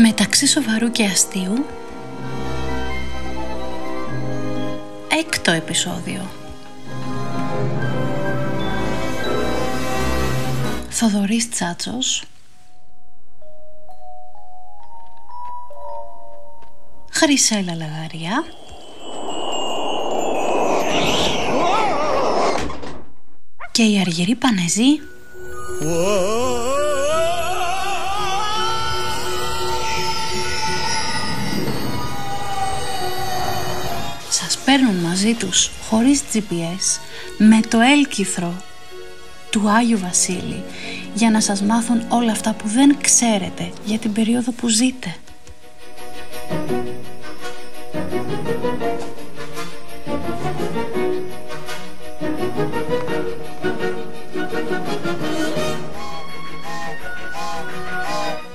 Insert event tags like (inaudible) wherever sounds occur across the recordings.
Μεταξύ σοβαρού και αστείου Έκτο επεισόδιο. Θοδωρής Τσάτσος. Χρυσέλα Λαγαριά. Και η Αργυρή Πανεζή παίρνουν μαζί τους χωρίς GPS με το έλκυθρο του Άγιου Βασίλη για να σας μάθουν όλα αυτά που δεν ξέρετε για την περίοδο που ζείτε.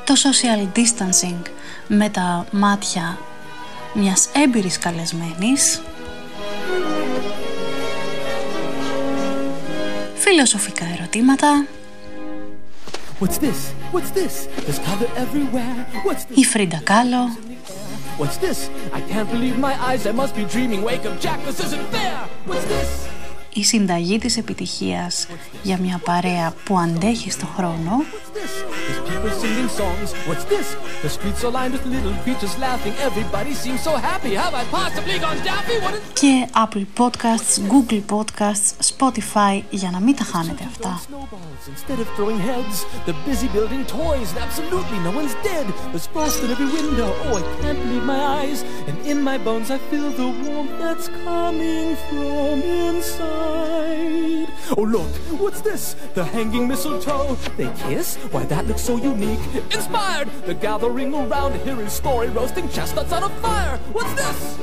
Το social distancing με τα μάτια μιας έμπειρης καλεσμένης Φιλοσοφικά ερωτήματα What's this? What's this? There's color everywhere. What's this? Η Φρίντα Κάλο What's this? I can't believe my eyes. I must be dreaming. Wake up, Jack. This isn't fair. What's this? Η συνταγή της επιτυχίας για μια παρέα που αντέχει στο χρόνο What's this? There's people singing songs. What's this? The streets are lined with little creatures laughing. Everybody seems so happy. Have I possibly gone daffy? What is και Apple Podcasts, Google Podcasts, Spotify για να μην τα χάνετε αυτά. snowballs instead of throwing heads? They're busy building toys, and absolutely no one's dead. There's frost in every window. Oh, I can't believe my eyes. And in my bones, I feel the warmth that's coming from inside. Oh, look, what's this? The hanging mistletoe. They kiss? Why, that looks so unique. Inspired! The gathering around, hearing story, roasting chestnuts on a fire. What's this?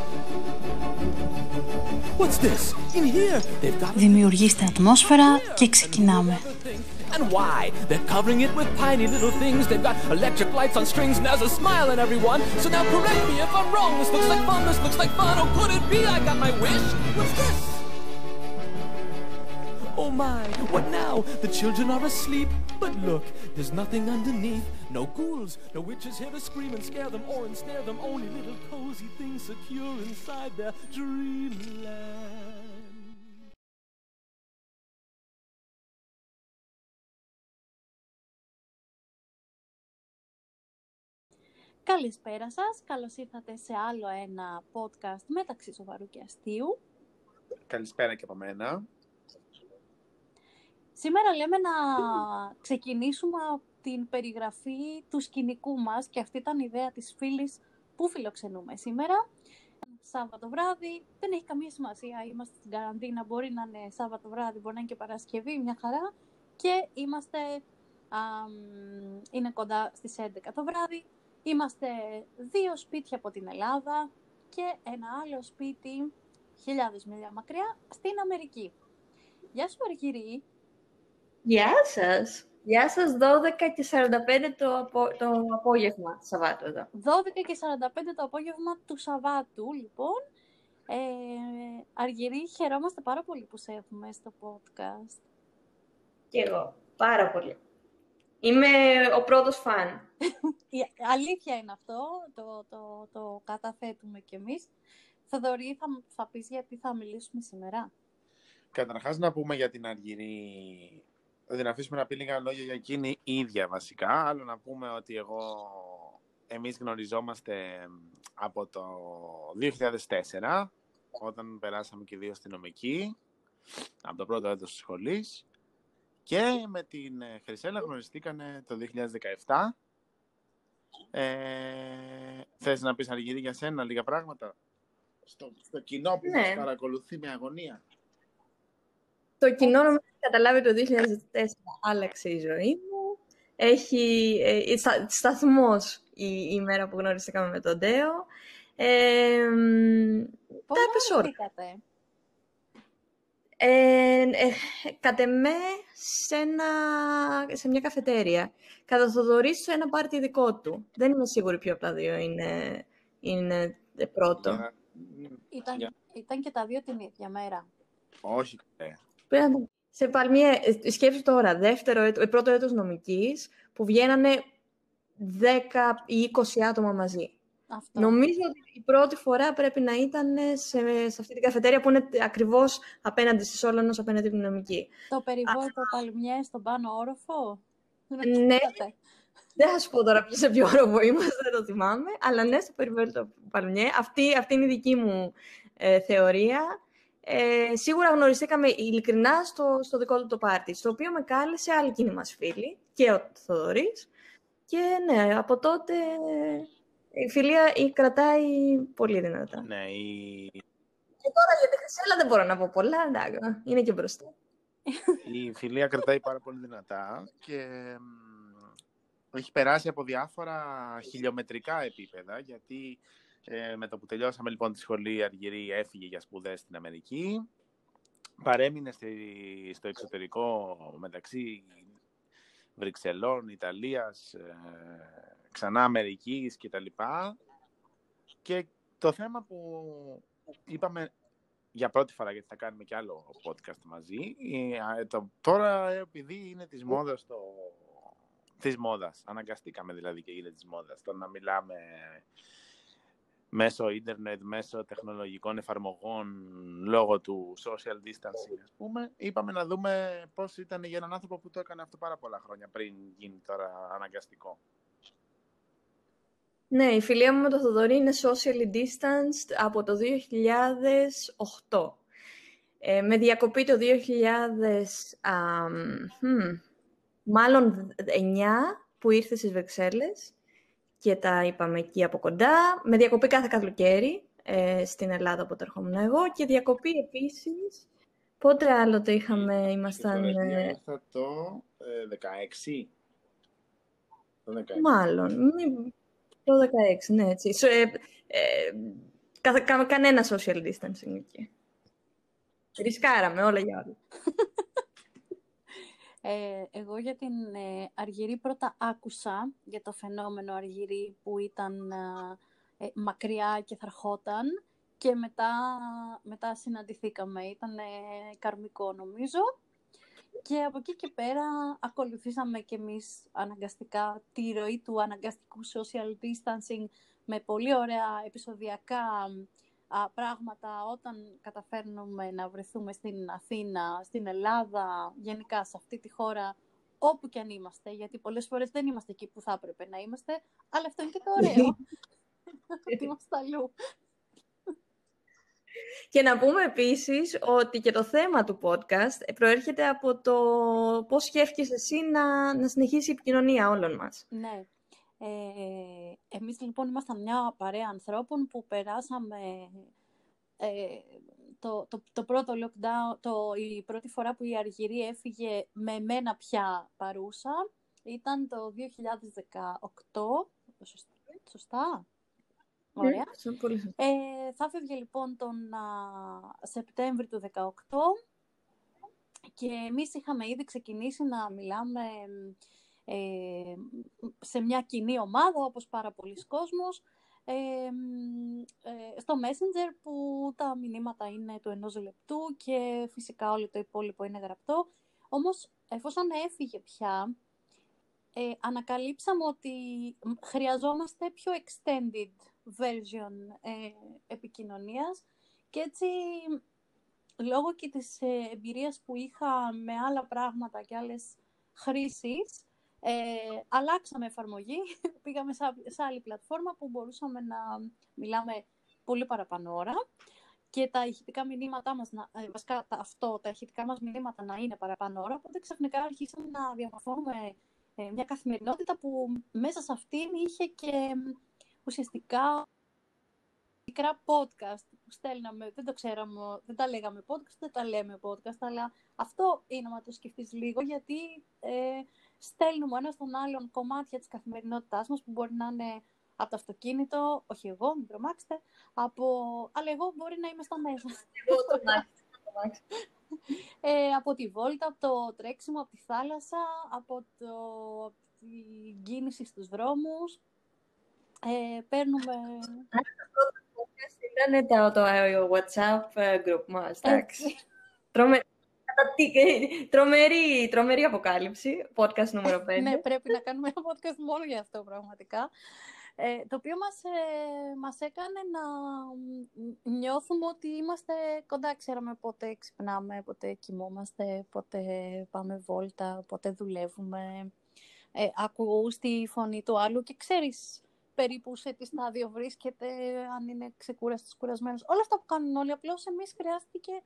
What's this? In here, they've got Δημιουργήστε ατμόσφαιρα και ξεκινάμε. and why? They're covering it with tiny little things. They've got electric lights on strings, and there's a smile in everyone. So now correct me if I'm wrong. This looks like fun. This looks like fun. Oh, could it be I got my wish? What's this? Oh my, what now? The children are asleep. But look, there's nothing underneath. No ghouls, no witches here to scream and scare them or ensnare them. Only little cozy things secure inside their dreamland. Καλησπέρα σας, καλώς ήρθατε σε άλλο ένα podcast μεταξύ σοβαρού και αστείου. Καλησπέρα και από μένα. Σήμερα λέμε να ξεκινήσουμε από την περιγραφή του σκηνικού μας και αυτή ήταν η ιδέα της φίλης που φιλοξενούμε σήμερα. Σάββατο βράδυ, δεν έχει καμία σημασία, είμαστε στην καραντίνα, μπορεί να είναι Σάββατο βράδυ, μπορεί να είναι και Παρασκευή, μια χαρά. Και είμαστε, αμ, είναι κοντά στις 11 το βράδυ. Είμαστε δύο σπίτια από την Ελλάδα και ένα άλλο σπίτι χιλιάδες μίλια μακριά στην Αμερική. Γεια σου Αργυρή, Γεια σας. Γεια σας, 12 και 45 το, απο... το απόγευμα, Σαββάτο εδώ. 12 και 45 το απόγευμα του Σαββάτου, λοιπόν. Ε, Αργυρή, χαιρόμαστε πάρα πολύ που σε έχουμε στο podcast. Και εγώ, πάρα πολύ. Είμαι ο πρώτος φαν. (laughs) Η αλήθεια είναι αυτό, το, το, το καταθέτουμε κι εμείς. Θοδωρή, θα, θα πεις γιατί θα μιλήσουμε σήμερα. Καταρχάς να πούμε για την Αργυρή, δηλαδή να αφήσουμε να πει λίγα λόγια για εκείνη η ίδια βασικά, άλλο να πούμε ότι εγώ, εμείς γνωριζόμαστε από το 2004, όταν περάσαμε και οι δύο στη νομική, από το πρώτο έτος της σχολής, και με την ε, Χρυσέλα γνωριστήκανε το 2017. Ε, θες να πεις Αργυρή για σένα λίγα πράγματα; Στο, στο κοινό που Ναι. μας παρακολουθεί με αγωνία. Το κοινό νομίζω έχει καταλάβει το 2004 άλλαξε η ζωή μου. Έχει ε, στα, σταθμός η, η μέρα που γνωριστήκαμε με τον Ντέο. Ε, μ, Πώς τα έπεσε όλα. γνωριστήκατε; Ε, ε, κατ' εμέ σε, ένα, σε μια καφετέρια. Κατά Θοδωρή σε ένα πάρτι δικό του. Δεν είμαι σίγουρη ποιο από τα δύο είναι, είναι πρώτο. Για- Ήταν, Για- ήταν και τα δύο την ίδια μέρα. Όχι. ε. Πέρα- Σε παλμία, σκέψου τώρα, δεύτερο, έτο- ε, πρώτο έτος νομικής, που βγαίνανε 10 ή 20 άτομα μαζί. Αυτό. Νομίζω ότι η πρώτη φορά πρέπει να ήταν σε, σε αυτή την καφετέρια που είναι ακριβώς απέναντι στη Σόλωνος, απέναντι την νομική. Το περιβόητο παλμιέ στον πάνω όροφο; Ναι. Ρωτήσατε. Δεν θα σου πω τώρα ποιος σε ποιο όροφο είμαστε, δεν το θυμάμαι. Αλλά ναι, στο περιβόητο παλμιέ. Αυτή, αυτή είναι η δική μου ε, θεωρία. Ε, σίγουρα γνωριστήκαμε ειλικρινά στο, στο δικό του το πάρτι, στο οποίο με κάλεσε άλλη κοινή μας φίλη και ο Θοδωρής. Και ναι, από τότε η φιλία η κρατάει πολύ δυνατά. Ναι, η, Και τώρα για τη Χρυσέλα δεν μπορώ να πω πολλά, εντάξει, είναι και μπροστά. η φιλία κρατάει πάρα πολύ δυνατά και μ, έχει περάσει από διάφορα χιλιομετρικά επίπεδα, γιατί ε, με το που τελειώσαμε λοιπόν τη σχολή η Αργυρή έφυγε για σπουδές στην Αμερική, παρέμεινε στη- στο εξωτερικό μεταξύ Βρυξελών, Ιταλίας, ε, ξανά Αμερικής και τα λοιπά. Και το θέμα που είπαμε για πρώτη φορά, γιατί θα κάνουμε και άλλο podcast μαζί, ε, το, τώρα επειδή είναι της μόδας το... Της μόδας, αναγκαστήκαμε δηλαδή και είναι της μόδας, το να μιλάμε μέσω ίντερνετ, μέσω τεχνολογικών εφαρμογών, λόγω του social distancing, ας πούμε, είπαμε να δούμε πώς ήταν για έναν άνθρωπο που το έκανε αυτό πάρα πολλά χρόνια πριν γίνει τώρα αναγκαστικό. Ναι, η φιλία μου με τον Θοδωρή είναι socially distanced από το 2008. Ε, με διακοπή το 2000, α, μ, μάλλον 9 που ήρθε στις Βεξέλλες και τα είπαμε εκεί από κοντά. Με διακοπή κάθε καλοκαίρι ε, στην Ελλάδα που ερχόμουν εγώ και διακοπή επίσης. Πότε άλλο το είχαμε, ήμασταν... Και τώρα ε, ήρθα το ε, 16. Το 16. Μάλλον. μη- Το 16, ναι, έτσι. Σο- ε, ε, κα- κα- κανένα social distancing εκεί. (laughs) Ρισκάραμε όλα για όλα. (laughs) Ε, εγώ για την ε, Αργυρή πρώτα άκουσα για το φαινόμενο Αργυρή που ήταν ε, ε, μακριά και θα ερχόταν και μετά, μετά συναντηθήκαμε. Ήταν ε, καρμικό νομίζω. Και από εκεί και πέρα ακολουθήσαμε και εμείς αναγκαστικά τη ροή του αναγκαστικού social distancing με πολύ ωραία επεισοδιακά α, πράγματα όταν καταφέρνουμε να βρεθούμε στην Αθήνα, στην Ελλάδα, γενικά σε αυτή τη χώρα, όπου και αν είμαστε, γιατί πολλές φορές δεν είμαστε εκεί που θα έπρεπε να είμαστε, αλλά αυτό είναι και το ωραίο, (laughs) ότι είμαστε αλλού. Και να πούμε επίσης ότι και το θέμα του podcast προέρχεται από το πώς σκέφτηκες εσύ να, να συνεχίσει η επικοινωνία όλων μας. Ναι. Ε, εμείς λοιπόν ήμασταν μια παρέα ανθρώπων που περάσαμε ε, το, το, το πρώτο lockdown, το, η πρώτη φορά που η Αργυρή έφυγε με μένα πια παρούσα ήταν το 2018. Σωστά. Σωστά. Ωραία. Ναι, πολύ σωστά. Ε, θα φεύγε λοιπόν τον α, Σεπτέμβρη του 2018 και εμείς είχαμε ήδη ξεκινήσει να μιλάμε ε, σε μια κοινή ομάδα, όπως πάρα πολλοί κόσμος, ε, ε, στο Messenger που τα μηνύματα είναι του ενός λεπτού και φυσικά όλο το υπόλοιπο είναι γραπτό. Όμως, εφόσον έφυγε πια, ε, ανακαλύψαμε ότι χρειαζόμαστε πιο extended version ε, επικοινωνίας και έτσι λόγω και της ε, εμπειρίας που είχα με άλλα πράγματα και άλλες χρήσεις ε, αλλάξαμε εφαρμογή, (laughs) πήγαμε σε, σε άλλη πλατφόρμα που μπορούσαμε να μιλάμε πολύ παραπάνω ώρα. Και τα ηχητικά μηνύματά μας, να, ε, βασικά τα, αυτό, τα ηχητικά μας μηνύματα να είναι παραπάνω ώρα, οπότε ξαφνικά αρχίσαμε να διαμορφώνουμε ε, μια καθημερινότητα που μέσα σε αυτήν είχε και ουσιαστικά μικρά podcast που στέλναμε, δεν το ξέραμε, δεν τα λέγαμε podcast, δεν τα λέμε podcast, αλλά αυτό είναι να το σκεφτείς λίγο, γιατί ε, στέλνουμε ένα στον άλλον κομμάτια της καθημερινότητάς μας που μπορεί να είναι από το αυτοκίνητο, όχι εγώ, μην τρομάξετε, από... αλλά εγώ μπορεί να είμαι στα μέσα. Εγώ το μάθημα. (laughs) Ε, από τη βόλτα, από το τρέξιμο, από τη θάλασσα, από, το, από την κίνηση στους δρόμους. Ε, παίρνουμε... Ήταν το, το, το WhatsApp ε, group μας, εντάξει. Έτσι. Τρώμε... τρομερή, τρομερή αποκάλυψη, podcast νούμερο 5. (laughs) ναι, πρέπει να κάνουμε ένα podcast μόνο για αυτό πραγματικά. Ε, το οποίο μας, ε, μας έκανε να νιώθουμε ότι είμαστε κοντά. Ξέραμε πότε ξυπνάμε, πότε κοιμόμαστε, πότε πάμε βόλτα, πότε δουλεύουμε. Ε, ακούς τη φωνή του άλλου και ξέρεις περίπου σε τι στάδιο βρίσκεται, αν είναι ξεκούραστος, κουρασμένος. Όλα αυτά που κάνουν όλοι, απλώς εμείς χρειάστηκε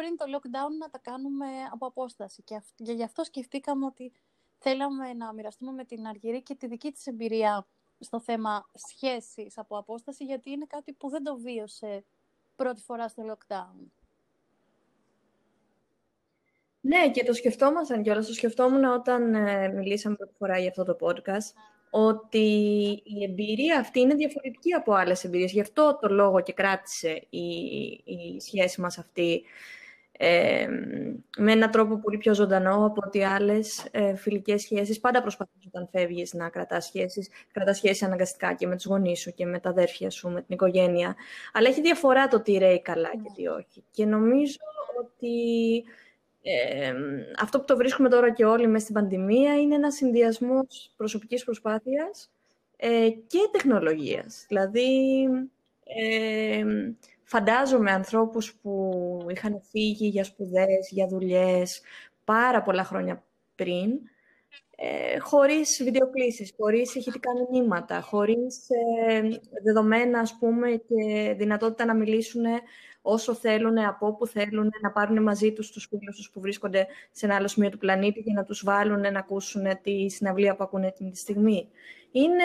πριν το lockdown να τα κάνουμε από απόσταση. Και γι' αυτό σκεφτήκαμε ότι θέλαμε να μοιραστούμε με την Αργυρή και τη δική της εμπειρία στο θέμα σχέσης από απόσταση, γιατί είναι κάτι που δεν το βίωσε πρώτη φορά στο lockdown. Ναι, και το σκεφτόμασταν κιόλας. Το σκεφτόμουν όταν ε, μιλήσαμε πρώτη φορά για αυτό το podcast, ότι η εμπειρία αυτή είναι διαφορετική από άλλες εμπειρίες. Γι' αυτό το λόγο και κράτησε η, η σχέση μας αυτή ε, με έναν τρόπο πολύ πιο ζωντανό από ότι άλλες ε, φιλικές σχέσεις. Πάντα προσπαθείς όταν φεύγεις να κρατάς σχέσεις, κρατάς σχέσεις αναγκαστικά και με τους γονείς σου και με τα αδέρφια σου, με την οικογένεια. Αλλά έχει διαφορά το τι ρέει καλά και τι όχι. Και νομίζω ότι ε, αυτό που το βρίσκουμε τώρα και όλοι μέσα στην πανδημία είναι ένας συνδυασμός προσωπικής προσπάθειας ε, και τεχνολογίας. Δηλαδή, ε, φαντάζομαι ανθρώπους που είχαν φύγει για σπουδές, για δουλειές, πάρα πολλά χρόνια πριν, ε, χωρίς βιντεοκλήσεις, χωρίς ηχητικά μηνύματα, χωρίς ε, δεδομένα, ας πούμε, και δυνατότητα να μιλήσουν όσο θέλουν, από όπου θέλουν, να πάρουν μαζί τους τους φίλους τους που βρίσκονται σε ένα άλλο σημείο του πλανήτη και να τους βάλουν να ακούσουν τη συναυλία που ακούνε την τη στιγμή. Είναι,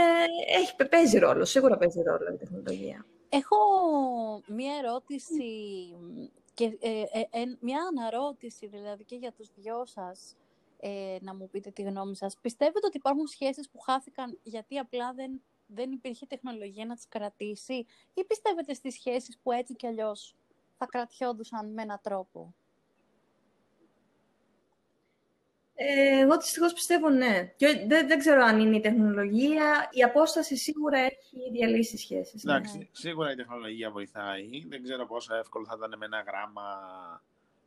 έχει, παίζει ρόλο, σίγουρα παίζει ρόλο η τεχνολογία. Έχω μία ερώτηση και ε, ε, ε, μια αναρώτηση δηλαδή και για τους δυο σας ε, να μου πείτε τη γνώμη σας. Πιστεύετε ότι υπάρχουν σχέσεις που χάθηκαν γιατί απλά δεν, δεν υπήρχε τεχνολογία να τις κρατήσει ή πιστεύετε στις σχέσεις που έτσι κι αλλιώς θα κρατιόντουσαν με έναν τρόπο; Ε, εγώ δυστυχώς πιστεύω ναι. Και δεν, δεν ξέρω αν είναι η τεχνολογία. Η απόσταση σίγουρα έχει διαλύσει σχέσεις. Ναι. Εντάξει, σίγουρα η τεχνολογία βοηθάει. Δεν ξέρω πόσο εύκολο θα ήταν με ένα γράμμα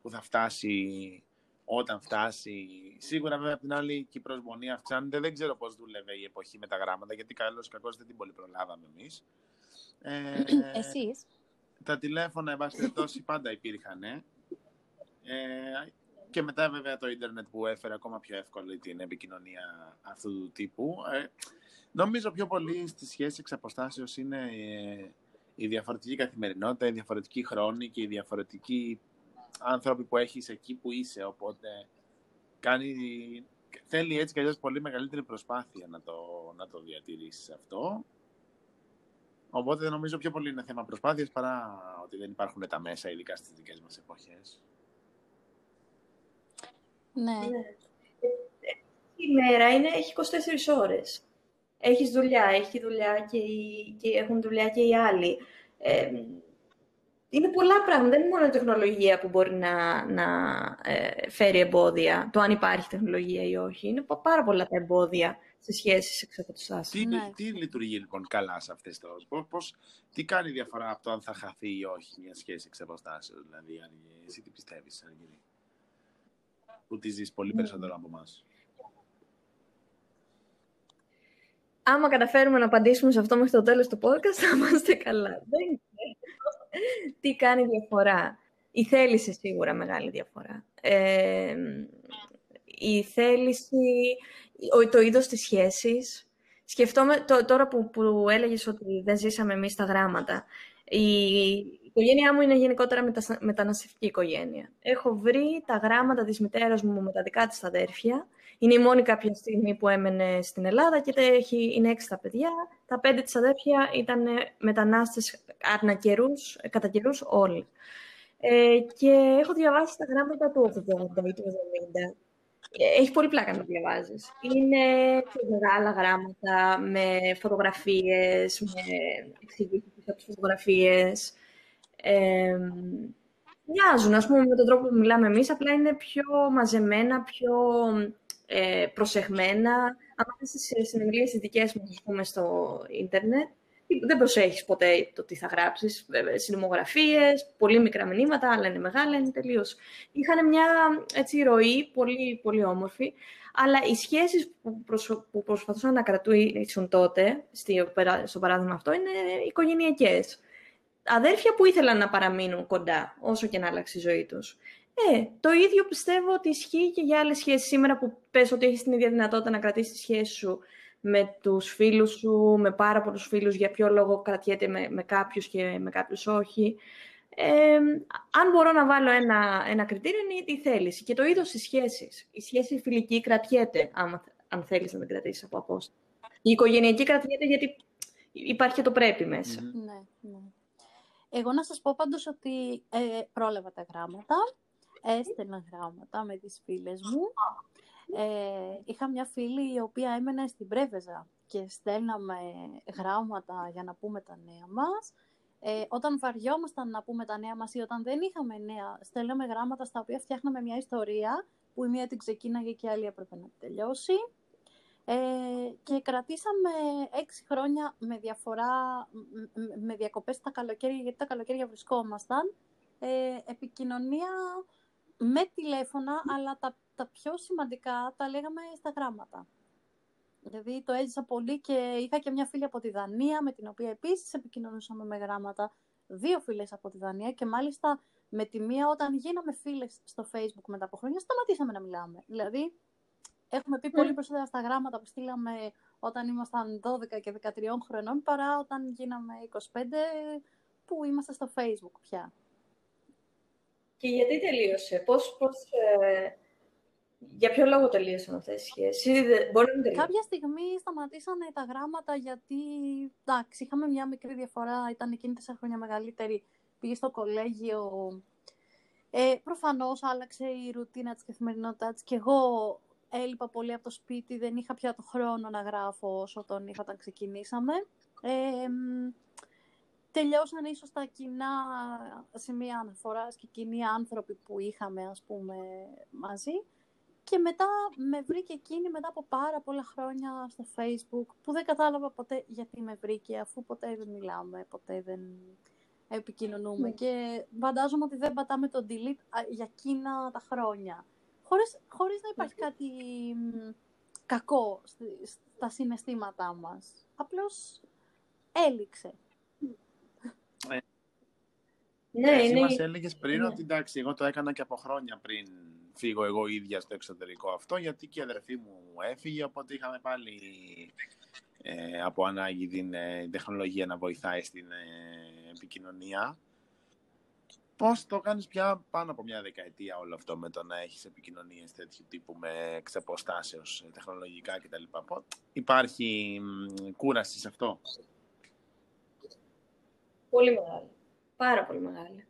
που θα φτάσει όταν φτάσει. Σίγουρα βέβαια από την άλλη και η προσμονή αυξάνεται. Δεν ξέρω πώς δούλευε η εποχή με τα γράμματα, γιατί καλώς ή κακώς δεν την πολύ προλάβαμε εμείς. Ε, (clears throat) Εσείς; Τα τηλέφωνα, εν πάση περιπτώσει, πάντα υπήρχαν. Ε, και μετά βέβαια το ίντερνετ που έφερε ακόμα πιο εύκολη την επικοινωνία αυτού του τύπου. Ε, νομίζω πιο πολύ στη σχέση εξ αποστάσεως είναι ε, η διαφορετική καθημερινότητα, η διαφορετική χρόνη και οι διαφορετικοί άνθρωποι που έχεις εκεί που είσαι. Οπότε κάνει, θέλει έτσι κι πολύ μεγαλύτερη προσπάθεια να το, να το διατηρήσεις αυτό. Οπότε νομίζω πιο πολύ είναι θέμα προσπάθειας παρά ότι δεν υπάρχουν τα μέσα, ειδικά στις δικές μας εποχές. Ναι. ναι. Η μέρα είναι, έχει 24 ώρες. Έχεις δουλειά, έχει δουλειά και, και έχουν δουλειά και οι άλλοι. Ε, είναι πολλά πράγματα. Δεν είναι μόνο η τεχνολογία που μπορεί να, να ε, φέρει εμπόδια, το αν υπάρχει τεχνολογία ή όχι. Είναι πάρα πολλά τα εμπόδια σε σχέση εξ Τι, ναι. τι λειτουργεί λοιπόν καλά σε αυτές τις πώς, Τι κάνει διαφορά από το αν θα χαθεί ή όχι μια σχέση εξ δηλαδή, αν, εσύ τι πιστεύεις, Αργυρή; Που τη ζεις πολύ περισσότερο από εμάς. Άμα καταφέρουμε να απαντήσουμε σε αυτό μέχρι το τέλος του podcast, θα είμαστε καλά. Δεν Τι κάνει διαφορά. Η θέληση σίγουρα μεγάλη διαφορά. Ε, η θέληση, το είδος της σχέσης. Σκεφτόμαι, τώρα που, που έλεγες ότι δεν ζήσαμε εμείς τα γράμματα, η, η οικογένειά μου είναι γενικότερα μετα... μεταναστευτική οικογένεια. Έχω βρει τα γράμματα της μητέρας μου με τα δικά της αδέρφια. Είναι η μόνη κάποια στιγμή που έμενε στην Ελλάδα και έχει... είναι έξι τα παιδιά. Τα πέντε της αδέρφια ήταν μετανάστες καιρούς, κατά καιρούς όλοι. Ε, και έχω διαβάσει τα γράμματα του 80 ή του 70. Έχει πολύ πλάκα να το διαβάζεις. Είναι μεγάλα γράμματα με φωτογραφίες, με εξηγήσεις από τις φωτογραφίες ε, μοιάζουν, ας πούμε, με τον τρόπο που μιλάμε εμείς, απλά είναι πιο μαζεμένα, πιο ε, προσεγμένα. Αν δεις τις συνεδρίες τις δικές μου, ας πούμε, στο ίντερνετ, δεν προσέχεις ποτέ το τι θα γράψεις. Συνομογραφίες, πολύ μικρά μηνύματα, άλλα είναι μεγάλα, είναι τελείως. Είχαν μια έτσι, ροή πολύ, πολύ όμορφη, αλλά οι σχέσεις που, προσ, που προσπαθούσαν να κρατούν τότε, στο παράδειγμα αυτό, είναι οικογενειακές. Αδέρφια που ήθελαν να παραμείνουν κοντά, όσο και να άλλάξει η ζωή τους. Ε, το ίδιο πιστεύω ότι ισχύει και για άλλες σχέσεις. Σήμερα που πες ότι έχεις την ίδια δυνατότητα να κρατήσεις τη σχέση σου με τους φίλους σου, με πάρα πολλούς φίλους, για ποιο λόγο κρατιέται με, με κάποιους και με κάποιους όχι. Ε, αν μπορώ να βάλω ένα, ένα κριτήριο, είναι η θέληση. Και το είδος της σχέσης. Η σχέση φιλική κρατιέται, αν, αν θέλεις να την κρατήσεις από απόσταση. Η οικογενειακή κρατιέται γιατί υπάρχει το πρέπει μέσα. Ναι, ναι. Εγώ να σας πω πάντως ότι ε, πρόλαβα τα γράμματα, έστελνα γράμματα με τις φίλες μου ε, είχα μια φίλη η οποία έμενε στην Πρέβεζα και στέλναμε γράμματα για να πούμε τα νέα μας. Ε, όταν βαριόμασταν να πούμε τα νέα μας ή όταν δεν είχαμε νέα, στέλναμε γράμματα στα οποία φτιάχναμε μια ιστορία που η μία την ξεκίναγε και η άλλη έπρεπε να την τελειώσει. Ε, και κρατήσαμε έξι χρόνια με διαφορά, με διακοπές τα καλοκαίρια, γιατί τα καλοκαίρια βρισκόμασταν. Ε, επικοινωνία με τηλέφωνα, αλλά τα τα πιο σημαντικά τα λέγαμε στα γράμματα. Δηλαδή το έζησα πολύ και είχα και μια φίλη από τη Δανία με την οποία επίσης επικοινωνούσαμε με γράμματα. Δύο φίλες από τη Δανία και μάλιστα με τη μία όταν γίναμε φίλες στο facebook μετά από χρόνια σταματήσαμε να μιλάμε. Δηλαδή έχουμε πει πολύ περισσότερα στα γράμματα που στείλαμε όταν ήμασταν 12 και 13 χρονών παρά όταν γίναμε 25 που είμαστε στο facebook πια. Και γιατί τελείωσε, πώς, πώς ε, για ποιο λόγο τελείωσαν αυτές οι σχέσεις, Κάποια στιγμή σταματήσανε τα γράμματα γιατί. Εντάξει, είχαμε μια μικρή διαφορά, ήταν εκείνη τέσσερα χρόνια μεγαλύτερη. Πήγε στο κολέγιο. Ε, Προφανώς άλλαξε η ρουτίνα της καθημερινότητάς της και εγώ έλειπα πολύ από το σπίτι. Δεν είχα πια το χρόνο να γράφω όσο τον είχα όταν ξεκινήσαμε. Ε, τελειώσαν ίσως τα κοινά σημεία αναφοράς και κοινοί άνθρωποι που είχαμε, ας πούμε, μαζί. Και μετά με βρήκε εκείνη μετά από πάρα πολλά χρόνια στο facebook που δεν κατάλαβα ποτέ γιατί με βρήκε αφού ποτέ δεν μιλάμε, ποτέ δεν επικοινωνούμε. Ναι. Και φαντάζομαι ότι δεν πατάμε το delete για εκείνα τα χρόνια. Χωρίς, χωρίς να υπάρχει ναι. κάτι κακό στα συναισθήματά μας. Απλώς έληξε. Ε, ναι, Εσύ ναι. μας έλεγες πριν ναι. ότι εντάξει, εγώ το έκανα και από χρόνια πριν φύγω εγώ ίδια στο εξωτερικό αυτό, γιατί και η αδερφή μου έφυγε, οπότε είχαμε πάλι ε, από ανάγκη την ε, τεχνολογία να βοηθάει στην ε, επικοινωνία. Πώς το κάνεις πια πάνω από μια δεκαετία όλο αυτό με το να έχεις επικοινωνίες τέτοιου τύπου με ξεποστάσεως τεχνολογικά κτλ. Υπάρχει κούραση σε αυτό; Πολύ μεγάλη. Πάρα πολύ μεγάλη.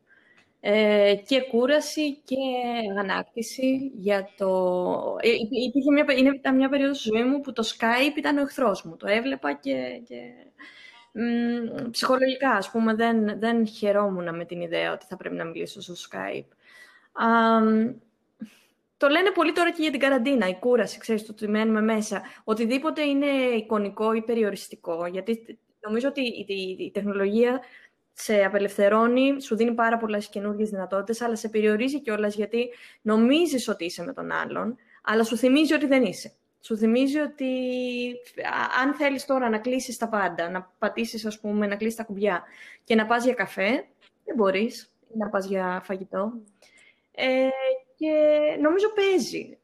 Ε, και κούραση και ανάκτηση για το... Ε, υπήρχε μια, είναι, ήταν μια περίοδος στη ζωή μου που το Skype ήταν ο εχθρός μου. Το έβλεπα και... και μ, ψυχολογικά, ας πούμε, δεν, δεν χαιρόμουν με την ιδέα ότι θα πρέπει να μιλήσω στο Skype. Α, το λένε πολύ τώρα και για την καραντίνα, η κούραση, ξέρεις, το ότι μένουμε μέσα. Οτιδήποτε είναι εικονικό ή περιοριστικό, γιατί νομίζω ότι η, η, η τεχνολογία σε απελευθερώνει, σου δίνει πάρα πολλές καινούργιες δυνατότητες, αλλά σε περιορίζει κιόλας γιατί νομίζεις ότι είσαι με τον άλλον, αλλά σου θυμίζει ότι δεν είσαι. Σου θυμίζει ότι αν θέλεις τώρα να κλείσεις τα πάντα, να πατήσεις, ας πούμε, να κλείσεις τα κουμπιά και να πας για καφέ, δεν μπορείς, να πας για φαγητό. Ε, και νομίζω παίζει.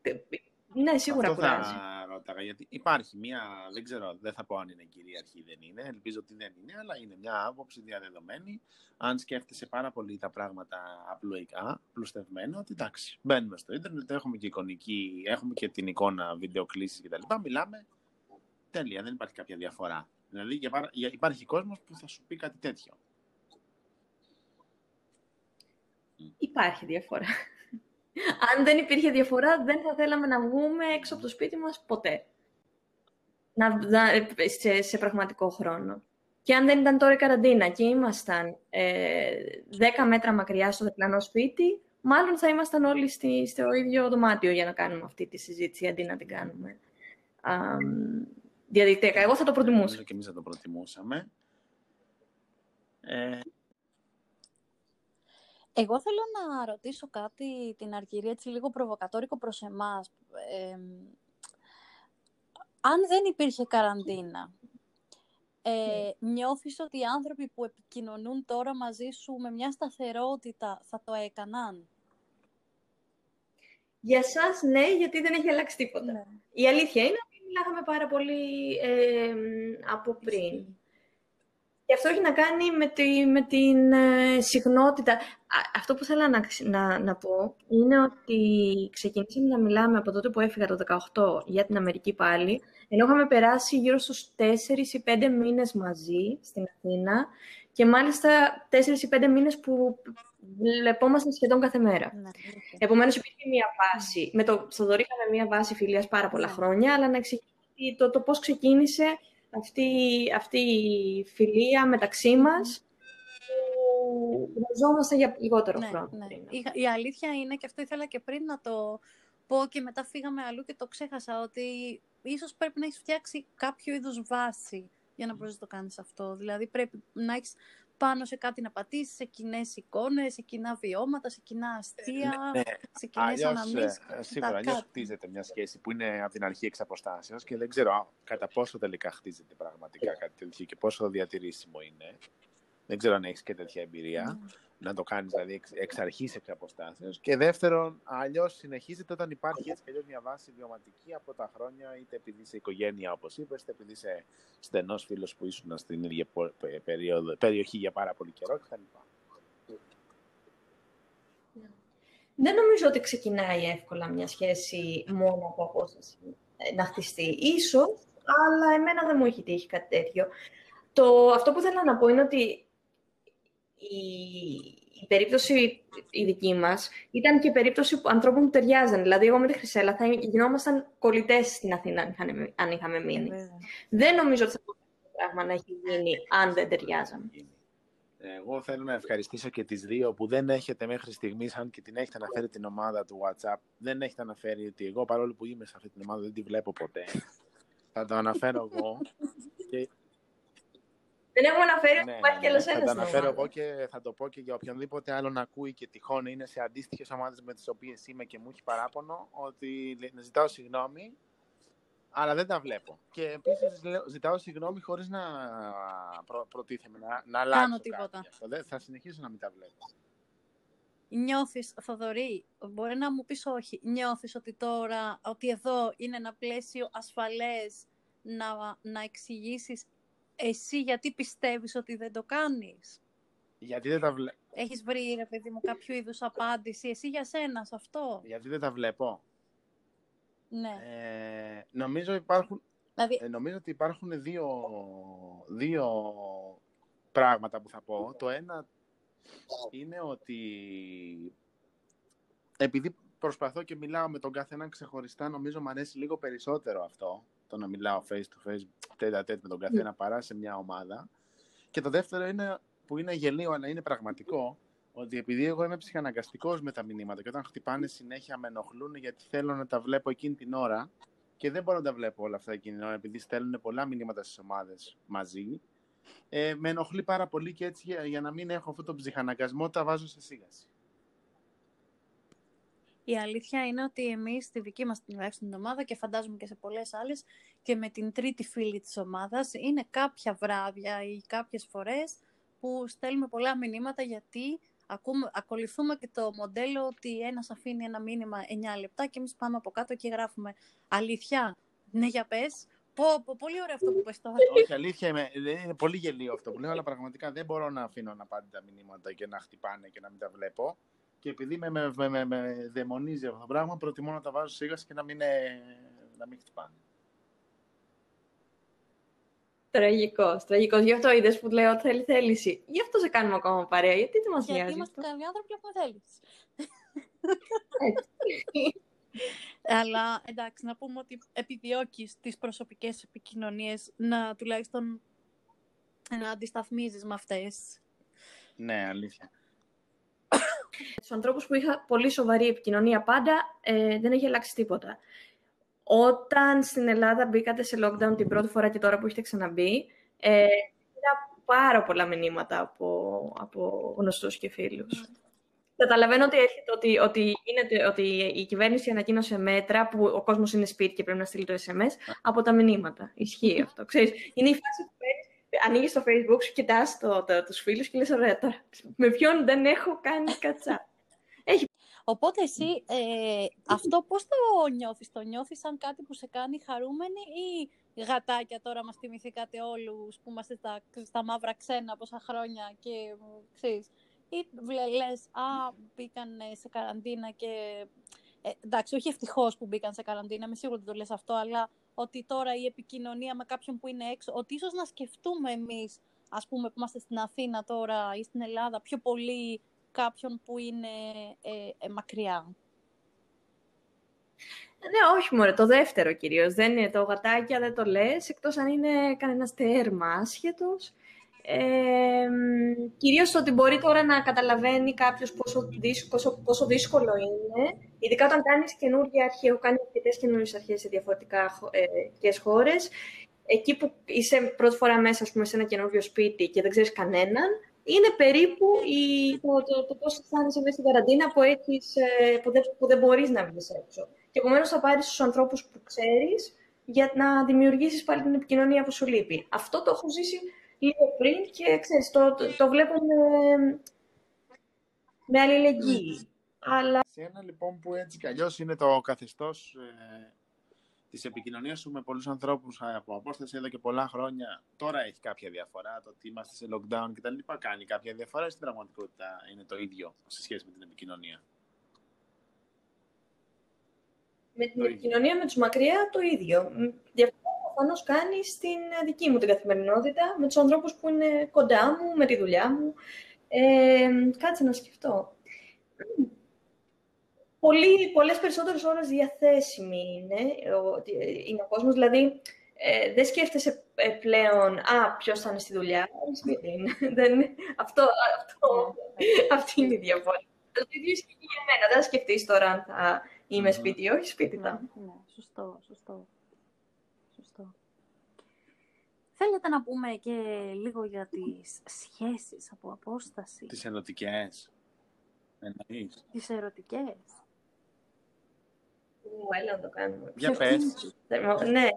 Ναι, σίγουρα Αυτό θα ρώταγα, γιατί υπάρχει μια, δεν ξέρω, δεν θα πω αν είναι κυρίαρχη ή δεν είναι, ελπίζω ότι δεν είναι, αλλά είναι μια άποψη διαδεδομένη. Αν σκέφτεσαι πάρα πολύ τα πράγματα απλοϊκά, πλουστευμένο, ότι εντάξει, μπαίνουμε στο ίντερνετ, έχουμε και εικονική, έχουμε και την εικόνα βιντεοκλήσεις κτλ. Μιλάμε, τέλεια, δεν υπάρχει κάποια διαφορά. Δηλαδή υπάρχει κόσμος που θα σου πει κάτι τέτοιο. Υπάρχει διαφορά. Αν δεν υπήρχε διαφορά, δεν θα θέλαμε να βγούμε έξω από το σπίτι μας ποτέ. Να, σε, σε πραγματικό χρόνο. Και αν δεν ήταν τώρα η καραντίνα και ήμασταν ε, 10 μέτρα μακριά στο διπλανό σπίτι, μάλλον θα ήμασταν όλοι στη, στο ίδιο δωμάτιο για να κάνουμε αυτή τη συζήτηση, αντί να την κάνουμε α, διαδικτυακά. Εγώ θα το προτιμούσα. και εμείς θα το προτιμούσαμε. Ε, Εγώ θέλω να ρωτήσω κάτι την Αργυρία, έτσι λίγο προβοκατόρικο προς εμάς. Ε, αν δεν υπήρχε καραντίνα, ε, νιώθεις ότι οι άνθρωποι που επικοινωνούν τώρα μαζί σου με μια σταθερότητα θα το έκαναν; Για σας ναι, γιατί δεν έχει αλλάξει τίποτα. Ναι. Η αλήθεια είναι ότι μιλάγαμε πάρα πολύ ε, από πριν. Και αυτό έχει να κάνει με, τη, με την ε, συχνότητα. Α, αυτό που θέλω να, να, να πω είναι ότι ξεκινήσαμε να μιλάμε από τότε που έφυγα το 18 για την Αμερική πάλι, ενώ είχαμε περάσει γύρω στους 4 ή 5 μήνες μαζί στην Αθήνα και μάλιστα 4 ή 5 μήνες που βλεπόμασταν σχεδόν κάθε μέρα. Ναι, Επομένως, υπήρχε μία βάση. Με το Θοδωρή είχαμε μία βάση φιλίας πάρα πολλά Ναι. χρόνια, αλλά να εξηγήσει το, το πώς ξεκίνησε αυτή, αυτή η φιλία μεταξύ μας που γνωριζόμαστε για λιγότερο ναι, χρόνο. ναι. πριν. Η, η αλήθεια είναι, και αυτό ήθελα και πριν να το πω και μετά φύγαμε αλλού και το ξέχασα, ότι ίσως πρέπει να έχεις φτιάξει κάποιο είδους βάση για να μπορείς να το κάνεις αυτό. Δηλαδή πρέπει να έχεις πάνω σε κάτι να πατήσεις, σε κοινές εικόνες, σε κοινά βιώματα, σε κοινά αστεία, ναι, σε κοινές Αλλιώς, αναμνήσεις. ε, σίγουρα, τα αλλιώς κάτι. χτίζεται μια σχέση που είναι από την αρχή εξ αποστάσεως και δεν ξέρω α, κατά πόσο τελικά χτίζεται πραγματικά κάτι τέτοιο και πόσο διατηρήσιμο είναι. Δεν ξέρω αν έχεις και τέτοια εμπειρία, να το κάνεις δηλαδή εξ, εξ αρχής εξ αποστάσεως. Και δεύτερον, αλλιώς συνεχίζεται όταν υπάρχει έτσι και αλλιώς μια βάση βιωματική από τα χρόνια, είτε επειδή είσαι οικογένεια όπως είπες, είτε επειδή είσαι στενός φίλος που ήσουν στην ίδια πο- πε- περίοδο, περιοχή για πάρα πολύ καιρό κτλ. Δεν νομίζω ότι ξεκινάει εύκολα μια σχέση μόνο από απόσταση ε, να χτιστεί. Ίσως, αλλά εμένα δεν μου έχει τύχει κάτι τέτοιο. Το, αυτό που θέλω να πω είναι ότι η, η περίπτωση η δική μας ήταν και περίπτωση που- ανθρώπων που ταιριάζαν. Δηλαδή, εγώ με τη Χρυσέλα θα γινόμασταν κολλητές στην Αθήνα αν είχαμε, αν είχαμε μείνει. Βέβαια. Δεν νομίζω ότι θα μπορούσε αυτό το πράγμα να έχει γίνει αν δεν ταιριάζαμε. γίνει. Εγώ θέλω να ευχαριστήσω και τις δύο που δεν έχετε μέχρι στιγμής, αν και την έχετε αναφέρει την ομάδα του WhatsApp, δεν έχετε αναφέρει ότι εγώ παρόλο που είμαι σε αυτή την ομάδα δεν τη βλέπω ποτέ. Θα το αναφέρω εγώ. Και, Δεν έχουμε αναφέρει ότι ναι, υπάρχει ναι, κι ναι, άλλος θα ένας το στην αναφέρω ομάδα. εγώ και θα το πω και για οποιονδήποτε άλλον ακούει και τυχόν είναι σε αντίστοιχες ομάδες με τις οποίες είμαι και μου έχει παράπονο, ότι λέ- να ζητάω συγγνώμη, αλλά δεν τα βλέπω. Και επίσης λέω- ζητάω συγγνώμη χωρίς να προ, προτίθεμαι να, να αλλάξω τίποτα. κάτι. γι' αυτό. Δεν, θα συνεχίσω να μην τα βλέπω. Νιώθεις, Θοδωρή, μπορεί να μου πεις όχι, νιώθεις ότι τώρα, ότι εδώ είναι ένα πλαίσιο ασφαλές να, να εξηγήσεις εσύ γιατί πιστεύεις ότι δεν το κάνεις; Γιατί δεν τα, βλέ... Έχεις βρει, ρε παιδί μου, κάποιο είδους απάντηση, εσύ για σένα σε αυτό; Γιατί δεν τα βλέπω. Ναι. Ε, νομίζω, υπάρχουν, Δηλαδή, ε, νομίζω ότι υπάρχουν δύο, δύο πράγματα που θα πω. Το ένα είναι ότι επειδή προσπαθώ και μιλάω με τον καθέναν ξεχωριστά, νομίζω μου αρέσει λίγο περισσότερο αυτό, το να μιλάω face to face, τέτα τέτα με τον καθένα, παρά σε μια ομάδα. Και το δεύτερο είναι, που είναι γελίο, αλλά είναι πραγματικό, ότι επειδή εγώ είμαι ψυχαναγκαστικός με τα μηνύματα και όταν χτυπάνε συνέχεια με ενοχλούν γιατί θέλω να τα βλέπω εκείνη την ώρα και δεν μπορώ να τα βλέπω όλα αυτά εκείνη την ώρα επειδή στέλνουν πολλά μηνύματα στις ομάδες μαζί, ε, με ενοχλεί πάρα πολύ και έτσι για, για να μην έχω αυτό τον ψυχαναγκασμό τα βάζω σε σίγαση. Η αλήθεια είναι ότι εμείς στη δική μας τουλάχιστον την ομάδα και φαντάζομαι και σε πολλές άλλες και με την τρίτη φίλη της ομάδας είναι κάποια βράδια ή κάποιες φορές που στέλνουμε πολλά μηνύματα γιατί ακούμε, ακολουθούμε και το μοντέλο ότι ένας αφήνει ένα μήνυμα 9 λεπτά και εμείς πάμε από κάτω και γράφουμε αλήθεια, ναι για πες, πω, πω πολύ ωραίο αυτό που πες τώρα. Όχι, αλήθεια είμαι. Δεν είναι πολύ γελίο αυτό που λέω, αλλά πραγματικά δεν μπορώ να αφήνω να πάνε τα μηνύματα και να χτυπάνε και να μην τα βλέπω. Και επειδή με, με, με, με, με δαιμονίζει αυτό το πράγμα, προτιμώ να τα βάζω σίγαση και να μην, ε, να μην χτυπάνε. Τραγικός, τραγικός. Γι' αυτό είδες που λέω θέλει θέληση. Γι' αυτό σε κάνουμε ακόμα παρέα, γιατί δεν μας γιατί νοιάζει είμαστε αυτό; καλοί άνθρωποι που θέλεις. Έτσι. Αλλά εντάξει, να πούμε ότι επιδιώκεις τις προσωπικές επικοινωνίες να τουλάχιστον να αντισταθμίζεις με αυτές. Ναι, αλήθεια. Στους ανθρώπους που είχα πολύ σοβαρή επικοινωνία πάντα, ε, δεν έχει αλλάξει τίποτα. Όταν στην Ελλάδα μπήκατε σε lockdown την πρώτη φορά και τώρα που έχετε ξαναμπεί, ε, είδα πάρα πολλά μηνύματα από, από γνωστούς και φίλους. Καταλαβαίνω ότι, έρχεται, ότι, ότι, είναι, ότι η κυβέρνηση ανακοίνωσε μέτρα που ο κόσμος είναι σπίτι και πρέπει να στείλει το SMS από τα μηνύματα. Ισχύει αυτό. Ξέρεις, είναι η φάση που ανοίγεις το Facebook σου, κοιτάς το, το, τους φίλους και λες, ωραία, τώρα, με ποιον δεν έχω κάνει κατσά. Έχει... Οπότε εσύ ε, αυτό πώς το νιώθεις, το νιώθεις σαν κάτι που σε κάνει χαρούμενη ή γατάκια τώρα μας θυμηθήκατε όλους που είμαστε στα, στα μαύρα ξένα πόσα χρόνια και ξέρεις, ή λες, α, μπήκαν σε καραντίνα και... Ε, εντάξει, όχι ευτυχώς που μπήκαν σε καραντίνα, είμαι σίγουρη ότι το λες αυτό, αλλά ότι τώρα η επικοινωνία με κάποιον που είναι έξω, ότι ίσως να σκεφτούμε εμείς, ας πούμε, που είμαστε στην Αθήνα τώρα ή στην Ελλάδα, πιο πολύ κάποιον που είναι ε, ε, μακριά. Ναι, όχι μωρέ, το δεύτερο κυρίως. Δεν είναι το γατάκια, δεν το λες, εκτός αν είναι κανένας τέρμα άσχετος. Ε, κυρίως ότι μπορεί τώρα να καταλαβαίνει κάποιος πόσο, δύσκολο, πόσο δύσκολο είναι, ειδικά όταν κάνεις καινούργια αρχή, έχω κάνεις αρκετές καινούργιες αρχές σε διαφορετικά ε, χώρες, εκεί που είσαι πρώτη φορά μέσα πούμε, σε ένα καινούργιο σπίτι και δεν ξέρεις κανέναν, είναι περίπου η, το, το, το πώς αισθάνεσαι μέσα στην καραντίνα που, έχεις, ε, που, δεν, που δεν μπορείς να βγεις έξω. Και επομένως θα πάρεις τους ανθρώπους που ξέρεις για να δημιουργήσεις πάλι την επικοινωνία που σου λείπει. Αυτό το έχω ζήσει λίγο πριν και ξέρεις, το, το, το βλέπω με, με αλληλεγγύη. Αλλά... Σε ένα λοιπόν που έτσι κι αλλιώς είναι το καθεστώς ε, της επικοινωνίας σου με πολλούς ανθρώπους από απόσταση εδώ και πολλά χρόνια, τώρα έχει κάποια διαφορά, το ότι είμαστε σε lockdown και τα λοιπά κάνει κάποια διαφορά, στην πραγματικότητα είναι το ίδιο σε σχέση με την επικοινωνία; Με την επικοινωνία με τους μακριά το ίδιο. Διαφορά προφανώς κάνει στην δική μου την καθημερινότητα, με τους ανθρώπους που είναι κοντά μου, με τη δουλειά μου. Ε, κάτσε να σκεφτώ. Πολύ, πολλές περισσότερες ώρες διαθέσιμη είναι ο, είναι ο κόσμος, δηλαδή ε, δεν σκέφτεσαι ε, πλέον «Α, ποιος θα είναι στη δουλειά, σπίτι είναι». αυτό, αυτό, αυτή είναι η διαφορά. Το ίδιο ισχύει για μένα. Δεν θα σκεφτείς τώρα αν θα είμαι σπίτι ή όχι, σπίτι θα. Ναι, σωστό, σωστό. Θέλετε να πούμε και λίγο για τις σχέσεις από απόσταση; Τις ερωτικές. Εννοείς. Τις ερωτικές. Ου, έλα να το κάνουμε. Για πες. ναι.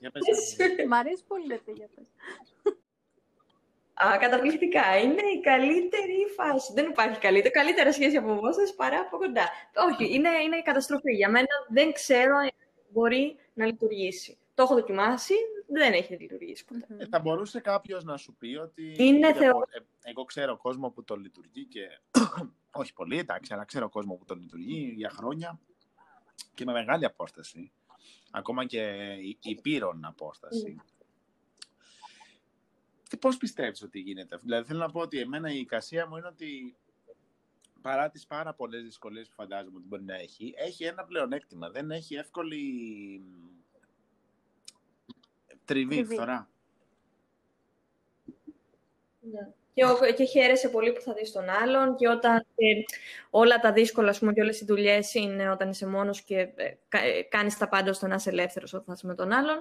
Για πες. Μ' αρέσει πολύ να για πες. Α, καταπληκτικά. Είναι η καλύτερη φάση. Δεν υπάρχει καλύτερη. Καλύτερα σχέση από απόσταση παρά από κοντά. Όχι, είναι, είναι η καταστροφή. Για μένα δεν ξέρω αν μπορεί να λειτουργήσει. Το έχω δοκιμάσει, δεν έχει λειτουργήσει ποτέ. Ε, θα μπορούσε κάποιος να σου πει ότι. Είναι θεο... Ε, εγώ ξέρω κόσμο που το λειτουργεί και. (clears throat) Όχι πολύ, εντάξει, αλλά ξέρω κόσμο που το λειτουργεί για χρόνια και με μεγάλη απόσταση. Ακόμα και υπήρων απόσταση. Mm. Τι πώς πιστεύεις ότι γίνεται. Δηλαδή θέλω να πω ότι εμένα η εικασία μου είναι ότι παρά τις πάρα πολλές δυσκολίες που φαντάζομαι ότι μπορεί να έχει, έχει ένα πλεονέκτημα. Δεν έχει εύκολη Τριβή, φθορά. Ναι. Και, και χαίρεσαι πολύ που θα δεις τον άλλον και όταν όλα τα δύσκολα, ας πούμε, και όλες οι δουλειές είναι όταν είσαι μόνος και ε, ε, κάνεις τα πάντα ώστε να είσαι ελεύθερος όταν είσαι με τον άλλον.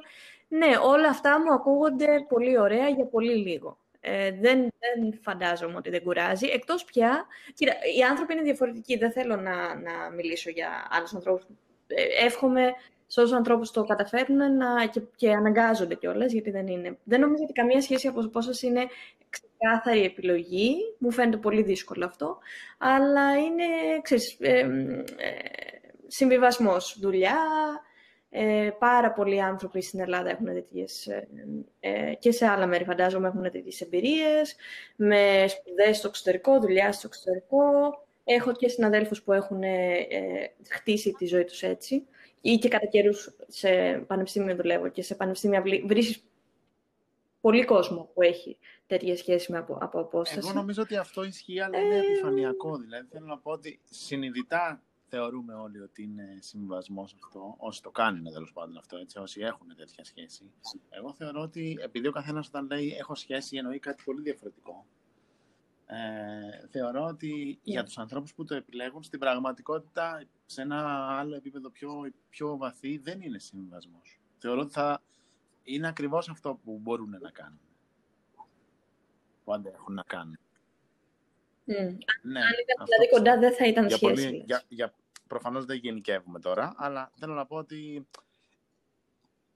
Ναι, όλα αυτά μου ακούγονται πολύ ωραία για πολύ λίγο. Ε, δεν, δεν φαντάζομαι ότι δεν κουράζει. Εκτός πια, κοίτα, οι άνθρωποι είναι διαφορετικοί. Δεν θέλω να, να μιλήσω για άλλους ανθρώπους. Ε, εύχομαι σε όσου ανθρώπους το καταφέρνουν να, και, και αναγκάζονται κιόλας, γιατί δεν είναι. Δεν νομίζω ότι καμία σχέση από πόσο είναι ξεκάθαρη επιλογή. Μου φαίνεται πολύ δύσκολο αυτό. Αλλά είναι, ξέρεις, ε, ε, συμβιβασμός. Δουλειά, ε, πάρα πολλοί άνθρωποι στην Ελλάδα έχουν τέτοιες, ε, ε, και σε άλλα μέρη φαντάζομαι έχουν τέτοιες εμπειρίες, με σπουδές στο εξωτερικό, δουλειά στο εξωτερικό. Έχω και συναδέλφους που έχουν ε, χτίσει τη ζωή τους έτσι ή και κατά καιρούς σε πανεπιστήμιο δουλεύω και σε πανεπιστήμια βρίσκεις πολύ κόσμο που έχει τέτοια σχέση με από, από απόσταση. Εγώ νομίζω ότι αυτό ισχύει, αλλά είναι ε... επιφανειακό. Δηλαδή, θέλω να πω ότι συνειδητά θεωρούμε όλοι ότι είναι συμβασμός αυτό, όσοι το κάνουν τέλος πάντων αυτό, έτσι, όσοι έχουν τέτοια σχέση. Εγώ θεωρώ ότι επειδή ο καθένας όταν λέει έχω σχέση εννοεί κάτι πολύ διαφορετικό. Ε, θεωρώ ότι για τους ανθρώπους που το επιλέγουν, στην πραγματικότητα, σε ένα άλλο επίπεδο πιο, πιο βαθύ, δεν είναι συμβασμός. Θεωρώ ότι θα είναι ακριβώς αυτό που μπορούν να κάνουν. που αντέχουν να κάνουν. Μμ. Ναι, Αν ήταν αυτό δηλαδή πιστεύω. κοντά δεν θα ήταν για σχέση. πολύ, λες. για, για, προφανώς δεν γενικεύουμε τώρα, αλλά θέλω να πω ότι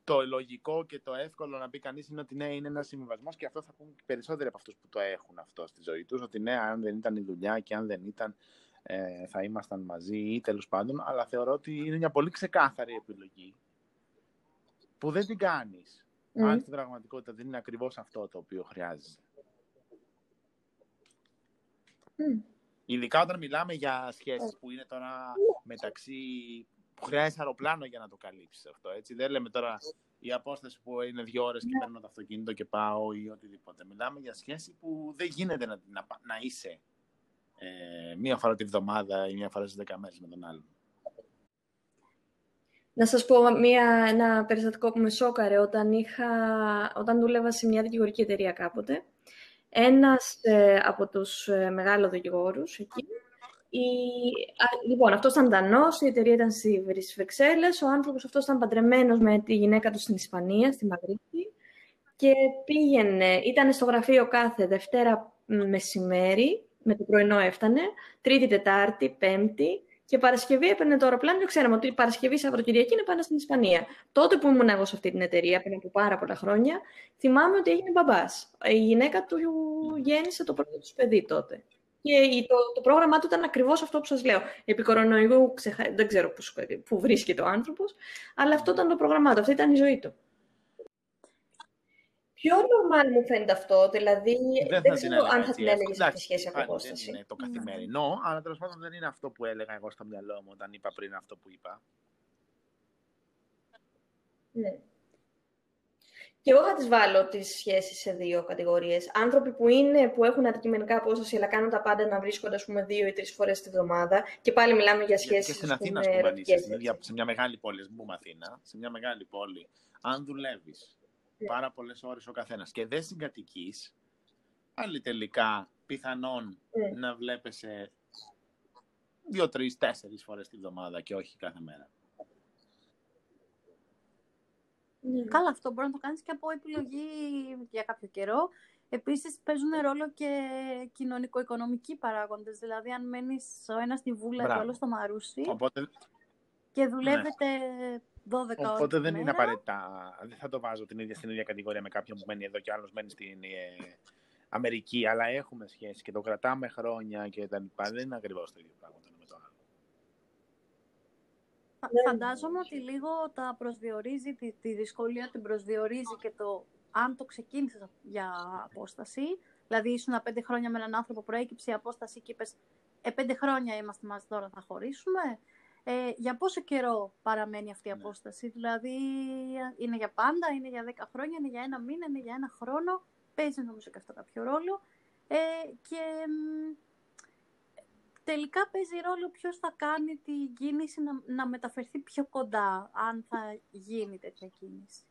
το λογικό και το εύκολο να πει κανείς είναι ότι ναι, είναι ένας συμβιβασμός και αυτό θα πούν και περισσότεροι από αυτούς που το έχουν αυτό στη ζωή τους, ότι ναι, αν δεν ήταν η δουλειά και αν δεν ήταν ε, θα ήμασταν μαζί ή τέλος πάντων, αλλά θεωρώ ότι είναι μια πολύ ξεκάθαρη επιλογή που δεν την κάνεις. Μμ. Αν στην πραγματικότητα δεν είναι ακριβώς αυτό το οποίο χρειάζεσαι. Μμ. Ειδικά όταν μιλάμε για σχέσεις που είναι τώρα μεταξύ που χρειάζεται αεροπλάνο για να το καλύψεις αυτό, έτσι. Δεν λέμε τώρα η απόσταση που είναι δύο ώρες και παίρνω το αυτοκίνητο και πάω ή οτιδήποτε. Μιλάμε για σχέση που δεν γίνεται να, να, πα- να είσαι ε, μία φορά τη βδομάδα ή μία φορά στις δέκα μέρες με τον άλλον. Να σας πω μια, ένα περιστατικό που με σόκαρε όταν, είχα, όταν δούλευα σε μια δικηγορική εταιρεία κάποτε. Ένας ε, από τους ε, μεγάλους δικηγόρους εκεί, η, α, λοιπόν, αυτός ήταν Δανός, η εταιρεία ήταν στη Βρυ- στις Βρυξέλλες, ο άνθρωπος αυτός ήταν παντρεμένος με τη γυναίκα του στην Ισπανία, στη Μαδρίτη, και πήγαινε, ήταν στο γραφείο κάθε Δευτέρα μεσημέρι, με το πρωινό έφτανε, Τρίτη, Τετάρτη, Πέμπτη και Παρασκευή έπαιρνε το αεροπλάνο και ξέραμε ότι Παρασκευή, Σαββατοκυριακή είναι πάντα στην Ισπανία. Τότε που ήμουν εγώ σε αυτή την εταιρεία, πριν από πάρα πολλά χρόνια, θυμάμαι ότι έγινε μπαμπάς. Η γυναίκα του γέννησε το πρώτο του παιδί τότε. Και η- το, το πρόγραμμά του ήταν ακριβώς αυτό που σας λέω. Επί κορονοϊού ξεχα... δεν ξέρω πού, πού βρίσκεται ο άνθρωπος, αλλά αυτό ήταν το πρόγραμμά του, αυτή ήταν η ζωή του. Πιο normal μου φαίνεται αυτό, δηλαδή δεν, θα την ξέρω έλεγα αν έτσι θα την έλεγες εύκολα. σε αυτή τη Εντάξει, σχέση από πάλι απόσταση. Δεν είναι το καθημερινό, αλλά τέλος πάντων δεν είναι αυτό που έλεγα εγώ στο μυαλό μου όταν είπα πριν αυτό που είπα. Ναι. Και εγώ θα τις βάλω τις σχέσεις σε δύο κατηγορίες. Άνθρωποι που, είναι, που έχουν αντικειμενικά απόσταση, αλλά κάνουν τα πάντα να βρίσκονται, ας πούμε, δύο ή τρεις φορές τη βδομάδα. Και πάλι μιλάμε για σχέσεις, και στην ας Αθήνα, πούμε, ας πούμε, αν είσαι ερωτικές, στην ίδια- έτσι. σε μια μεγάλη πόλη, ας πούμε Αθήνα, σε μια μεγάλη πόλη, αν δουλεύεις Ναι. πάρα πολλές ώρες ο καθένας και δεν συγκατοικείς, πάλι τελικά πιθανόν Ναι. να βλέπεσαι δύο, τρεις, τέσσερις φορές τη βδομάδα και όχι κάθε μέρα. Ναι. Καλά, αυτό μπορεί να το κάνεις και από επιλογή για κάποιο καιρό. Επίσης παίζουν ρόλο και κοινωνικο-οικονομικοί παράγοντες. Δηλαδή, αν μένεις ο ένας στη Βούλα και Μπράβο. ο άλλος στο Μαρούσι Οπότε, και δουλεύετε 12 ώρες οπότε τη δεν είναι μέρα, απαραίτητα. Δεν θα το βάζω την ίδια, στην ίδια κατηγορία με κάποιον που μένει εδώ και άλλος μένει στην ε, Αμερική. Αλλά έχουμε σχέση και το κρατάμε χρόνια και τα λοιπά. Δεν είναι ακριβώς το ίδιο πράγμα το ένα με το άλλο. Φα- Ναι. Φαντάζομαι ότι λίγο τα προσδιορίζει, τη, τη δυσκολία την προσδιορίζει και το αν το ξεκίνησες για απόσταση. Δηλαδή, ήσουν πέντε χρόνια με έναν άνθρωπο, προέκυψε η απόσταση και είπες: Ε, πέντε χρόνια είμαστε μαζί τώρα, θα χωρίσουμε. Ε, για πόσο καιρό παραμένει αυτή η Ναι. απόσταση, Δηλαδή, είναι για πάντα, είναι για δέκα χρόνια, είναι για ένα μήνα, είναι για ένα χρόνο. Παίζει νομίζω και αυτό κάποιο ρόλο. Ε, και μ, τελικά παίζει ρόλο ποιος θα κάνει την κίνηση να, να μεταφερθεί πιο κοντά, αν θα γίνει τέτοια κίνηση.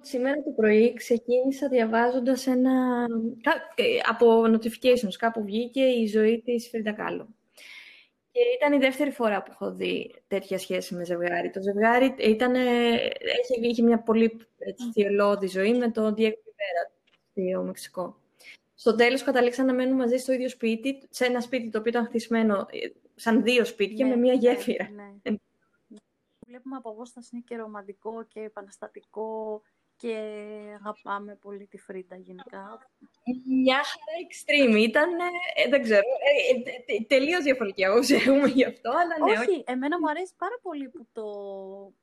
Σήμερα το πρωί ξεκίνησα διαβάζοντας ένα... κα- ε, από notifications κάπου βγήκε η ζωή της Φρίντα Κάλλο. Και ήταν η δεύτερη φορά που έχω δει τέτοια σχέση με ζευγάρι. Το ζευγάρι ήταν, είχε, είχε μια πολύ έτσι, θυελώδη ζωή με τον Diego Rivera στο Μεξικό. Στο τέλος καταλήξαν να μένουν μαζί στο ίδιο σπίτι, σε ένα σπίτι το οποίο ήταν χτισμένο ε, σαν δύο σπίτια Ναι, με μια ναι, γέφυρα. ναι. Βλέπουμε από απόσταση είναι και ρομαντικό και επαναστατικό και αγαπάμε πολύ τη Φρίντα γενικά. Μια χαρά extreme ήταν, ε, δεν ξέρω, ε, ε, τε- τελείως διαφορετική άποψη έχουμε γι' αυτό, αλλά ναι, Όχι, εμένα μου αρέσει πάρα πολύ που, το,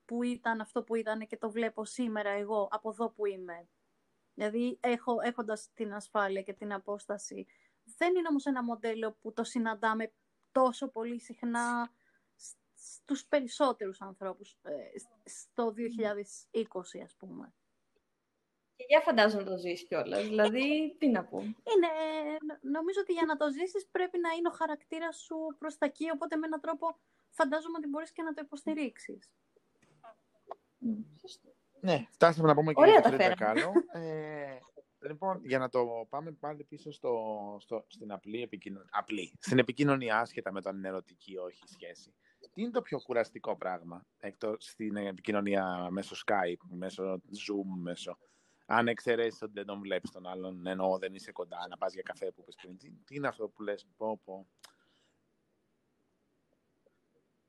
που ήταν αυτό που ήταν και το βλέπω σήμερα εγώ από εδώ που είμαι. Δηλαδή έχω, έχοντας την ασφάλεια και την απόσταση. Δεν είναι όμως ένα μοντέλο που το συναντάμε τόσο πολύ συχνά σ- στους περισσότερους ανθρώπους ε, σ- στο 2020 ας πούμε. Και για φαντάζομαι να το ζεις κιόλας. Δηλαδή, τι να πω. Είναι, νο- νομίζω ότι για να το ζήσεις πρέπει να είναι ο χαρακτήρας σου προς τα εκεί, οπότε με έναν τρόπο φαντάζομαι ότι μπορείς και να το υποστηρίξεις. Ναι, φτάσαμε να πούμε και Ωραία για τα το Φρίντα φέραμε. Κάλλο. Ε, λοιπόν, για να το πάμε πάλι πίσω στο, στο, στην απλή επικοινωνία, απλή, στην επικοινωνία άσχετα με το αν είναι ερωτική ή όχι σχέση. Τι είναι το πιο κουραστικό πράγμα εκτός στην επικοινωνία μέσω Skype, μέσω Zoom, μέσω Αν εξαιρέσει ότι δεν τον βλέπεις τον άλλον, ενώ δεν είσαι κοντά, να πας για καφέ που πες πριν. Τι, τι είναι αυτό που λες, πω, πω.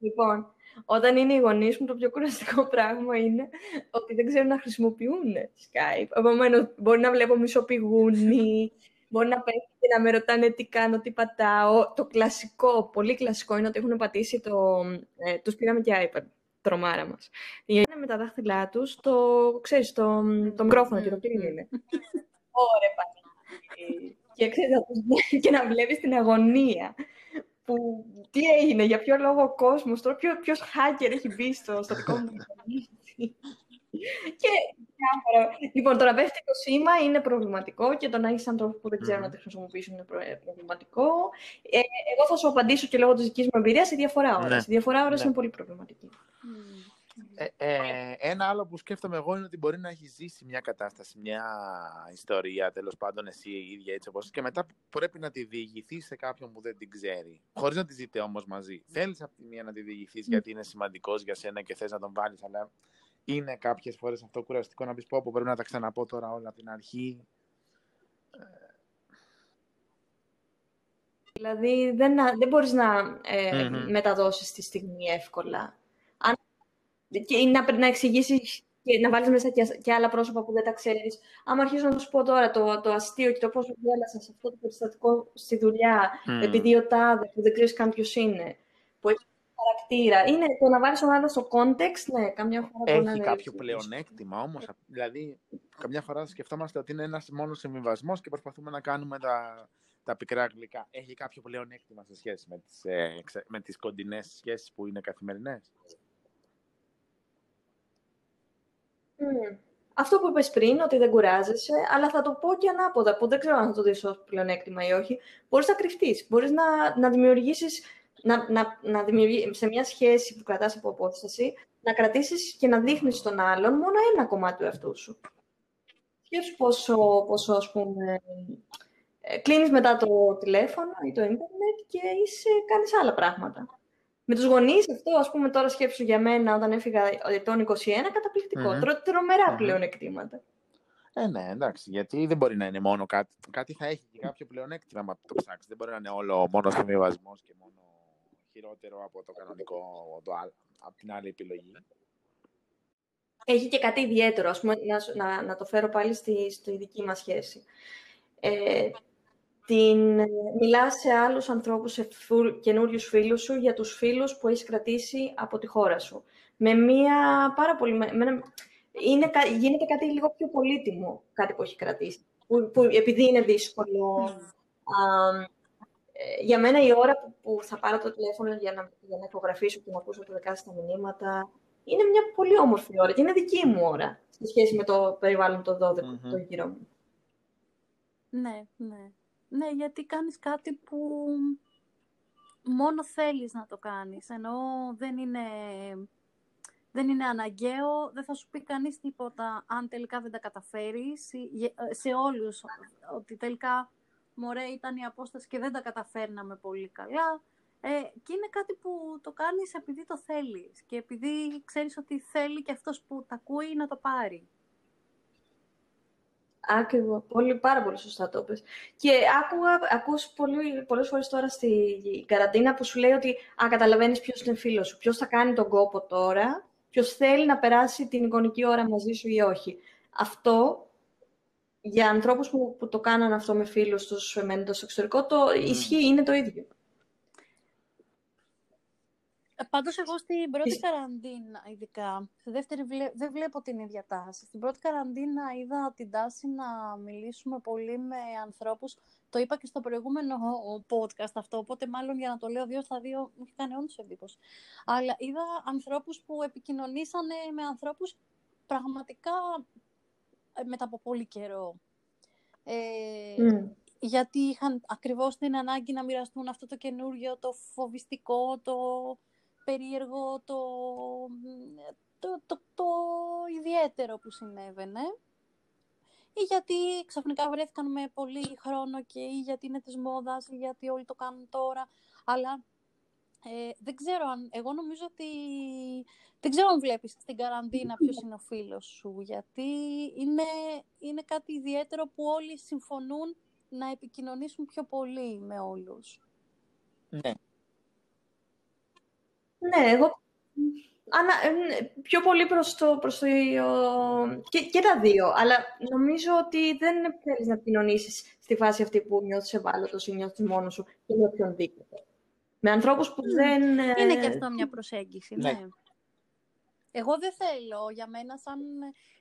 Λοιπόν, όταν είναι οι γονείς μου, το πιο κουραστικό (laughs) πράγμα είναι ότι δεν ξέρουν να χρησιμοποιούν Skype. Επομένως, μπορεί να βλέπω μισοπηγούνι, μπορεί να πέφτει και να με ρωτάνε τι κάνω, τι πατάω. Το κλασικό, πολύ κλασικό είναι ότι έχουν πατήσει το. Ε, τους πήραμε και iPad. Τρομάρα μας. Είναι με τα δάχτυλά τους το, ξέρεις, το, το μικρόφωνο και το κλείνουν. Ωραία, πανί. (laughs) Και, ξέρεις, και να βλέπεις την αγωνία που τι έγινε, για ποιο λόγο ο κόσμος, τώρα ποιο, ποιος hacker έχει μπει στο, στο δικό μου (laughs) και Λοιπόν, το να πέφτει το σήμα είναι προβληματικό και το να έχει ανθρώπου που δεν ξέρουν να τη χρησιμοποιήσουν είναι προβληματικό. Ε, εγώ θα σου απαντήσω και λόγω της δικής μου εμπειρίας σε διαφορά ώρα. Ναι. Σε διαφορά ώρα ναι. είναι πολύ προβληματική. Ε, ε, ένα άλλο που σκέφτομαι εγώ είναι ότι μπορεί να έχει ζήσει μια κατάσταση, μια ιστορία, τέλος πάντων εσύ η ίδια έτσι όπως και μετά πρέπει να τη διηγηθείς σε κάποιον που δεν την ξέρει. Χωρίς να τη ζείτε όμως μαζί. Θέλεις από τη μία να τη διηγηθείς γιατί είναι σημαντικός για σένα και θες να τον βάλεις, αλλά είναι κάποιες φορές αυτό κουραστικό να πεις πω, πω πρέπει να τα ξαναπώ τώρα όλα από την αρχή. Δηλαδή δεν, δεν μπορείς να ε, μεταδώσεις τη στιγμή εύκολα και να, να εξηγήσεις και να βάλεις μέσα και, και, άλλα πρόσωπα που δεν τα ξέρεις. Άμα αρχίσω να σου πω τώρα το, το αστείο και το πώς γέλασα σε αυτό το περιστατικό στη δουλειά, mm. επειδή ο τάδε που δεν ξέρεις καν ποιος είναι, που έχεις χαρακτήρα. Είναι το να βάλεις τον άλλο στο context, ναι, καμιά φορά Έχει κάποιο πλεονέκτημα όμως. Δηλαδή, καμιά φορά σκεφτόμαστε ότι είναι ένας μόνος συμβιβασμός και προσπαθούμε να κάνουμε τα, τα πικρά γλυκά. Έχει κάποιο πλεονέκτημα σε σχέση με τις ε, με τις κοντινές σχέσεις που είναι καθημερινές; Αυτό που είπες πριν, ότι δεν κουράζεσαι, αλλά θα το πω και ανάποδα, που δεν ξέρω αν θα το δεις ως πλεονέκτημα ή όχι. Μπορείς να κρυφτείς, μπορείς να, να δημιουργήσεις, να, να, να σε μια σχέση που κρατάς από απόσταση, να κρατήσεις και να δείχνεις στον άλλον μόνο ένα κομμάτι του εαυτού σου. Σκέψου πόσο, πόσο ας πούμε, ε, κλείνεις μετά το τηλέφωνο ή το ίντερνετ και είσαι, κάνεις άλλα πράγματα. Με τους γονείς, αυτό ας πούμε τώρα σκέψου για μένα όταν έφυγα ετών 21, καταπληκτικό. Mm-hmm. Τρομερά mm-hmm. πλεονεκτήματα. Ε, ναι, εντάξει. Γιατί δεν μπορεί να είναι μόνο κάτι. Κάτι θα έχει και κάποιο πλεονέκτημα άμα το ψάξεις. Δεν μπορεί να είναι όλο μόνο συμβιβασμός και μόνο χειρότερο από το κανονικό, το, από την άλλη επιλογή. Έχει και κάτι ιδιαίτερο, ας πούμε, να, να, να το φέρω πάλι στη, στη δική μας σχέση. Ε, την, ε, μιλάς σε άλλους ανθρώπους, σε καινούριους φίλους σου, για τους φίλους που έχεις κρατήσει από τη χώρα σου. Με μία πάρα πολύ... Με, είναι, γίνεται κάτι λίγο πιο πολύτιμο, κάτι που έχει κρατήσει. Που, που επειδή είναι δύσκολο. Α, ε, για μένα η ώρα που, που, θα πάρω το τηλέφωνο για να, για να υπογραφήσω και να ακούσω τα δικά στα μηνύματα, είναι μια πολύ όμορφη ώρα και είναι δική μου ώρα, σε σχέση με το περιβάλλον το 12 mm-hmm. το γύρω μου. Ναι, ναι. Ναι, γιατί κάνεις κάτι που μόνο θέλεις να το κάνεις, ενώ δεν είναι, δεν είναι αναγκαίο, δεν θα σου πει κανείς τίποτα αν τελικά δεν τα καταφέρεις, σε όλους, ότι τελικά μωρέ ήταν η απόσταση και δεν τα καταφέρναμε πολύ καλά. Ε, και είναι κάτι που το κάνεις επειδή το θέλεις και επειδή ξέρεις ότι θέλει και αυτός που τα ακούει να το πάρει. Άκριβο. Πολύ, πάρα πολύ σωστά το πες. Και άκουγα, ακούς πολύ, πολλές φορές τώρα στη καραντίνα που σου λέει ότι α, καταλαβαίνεις ποιος είναι φίλος σου, ποιος θα κάνει τον κόπο τώρα, ποιος θέλει να περάσει την εικονική ώρα μαζί σου ή όχι. Αυτό, για ανθρώπους που, που το κάναν αυτό με φίλους τους μένοντας στο εξωτερικό, το mm. ισχύει, είναι το ίδιο. Ε, Πάντως, εγώ στην πρώτη καραντίνα, ειδικά, στη δεύτερη δεν βλέπω την ίδια τάση. Στην πρώτη καραντίνα είδα την τάση να μιλήσουμε πολύ με ανθρώπους. Το είπα και στο προηγούμενο podcast αυτό, οπότε μάλλον για να το λέω δύο στα δύο μου έχει κάνει όντως εντύπωση. Αλλά είδα ανθρώπους που επικοινωνήσανε με ανθρώπους πραγματικά ε, μετά από πολύ καιρό. Ε, Γιατί είχαν ακριβώς την ανάγκη να μοιραστούν αυτό το καινούργιο, το φοβιστικό, το περίεργο, το, το, το, το ιδιαίτερο που συνέβαινε ή γιατί ξαφνικά βρέθηκαν με πολύ χρόνο και ή γιατί είναι της μόδας ή γιατί όλοι το κάνουν τώρα. Αλλά Ε, δεν ξέρω αν, εγώ νομίζω ότι, δεν ξέρω αν βλέπεις στην καραντίνα ποιος είναι ο φίλος σου, γιατί είναι, είναι κάτι ιδιαίτερο που όλοι συμφωνούν να επικοινωνήσουν πιο πολύ με όλους. Ναι. Ναι, εγώ ανα, ε, πιο πολύ προς το, προς το και, και τα δύο, αλλά νομίζω ότι δεν θέλεις να επικοινωνήσεις στη φάση αυτή που νιώθεις ευάλωτος ή νιώθεις μόνος σου και με οποιονδήποτε. Με ανθρώπους που δεν... Είναι και αυτό μια προσέγγιση, ναι. Ναι. Εγώ δεν θέλω, για μένα, σαν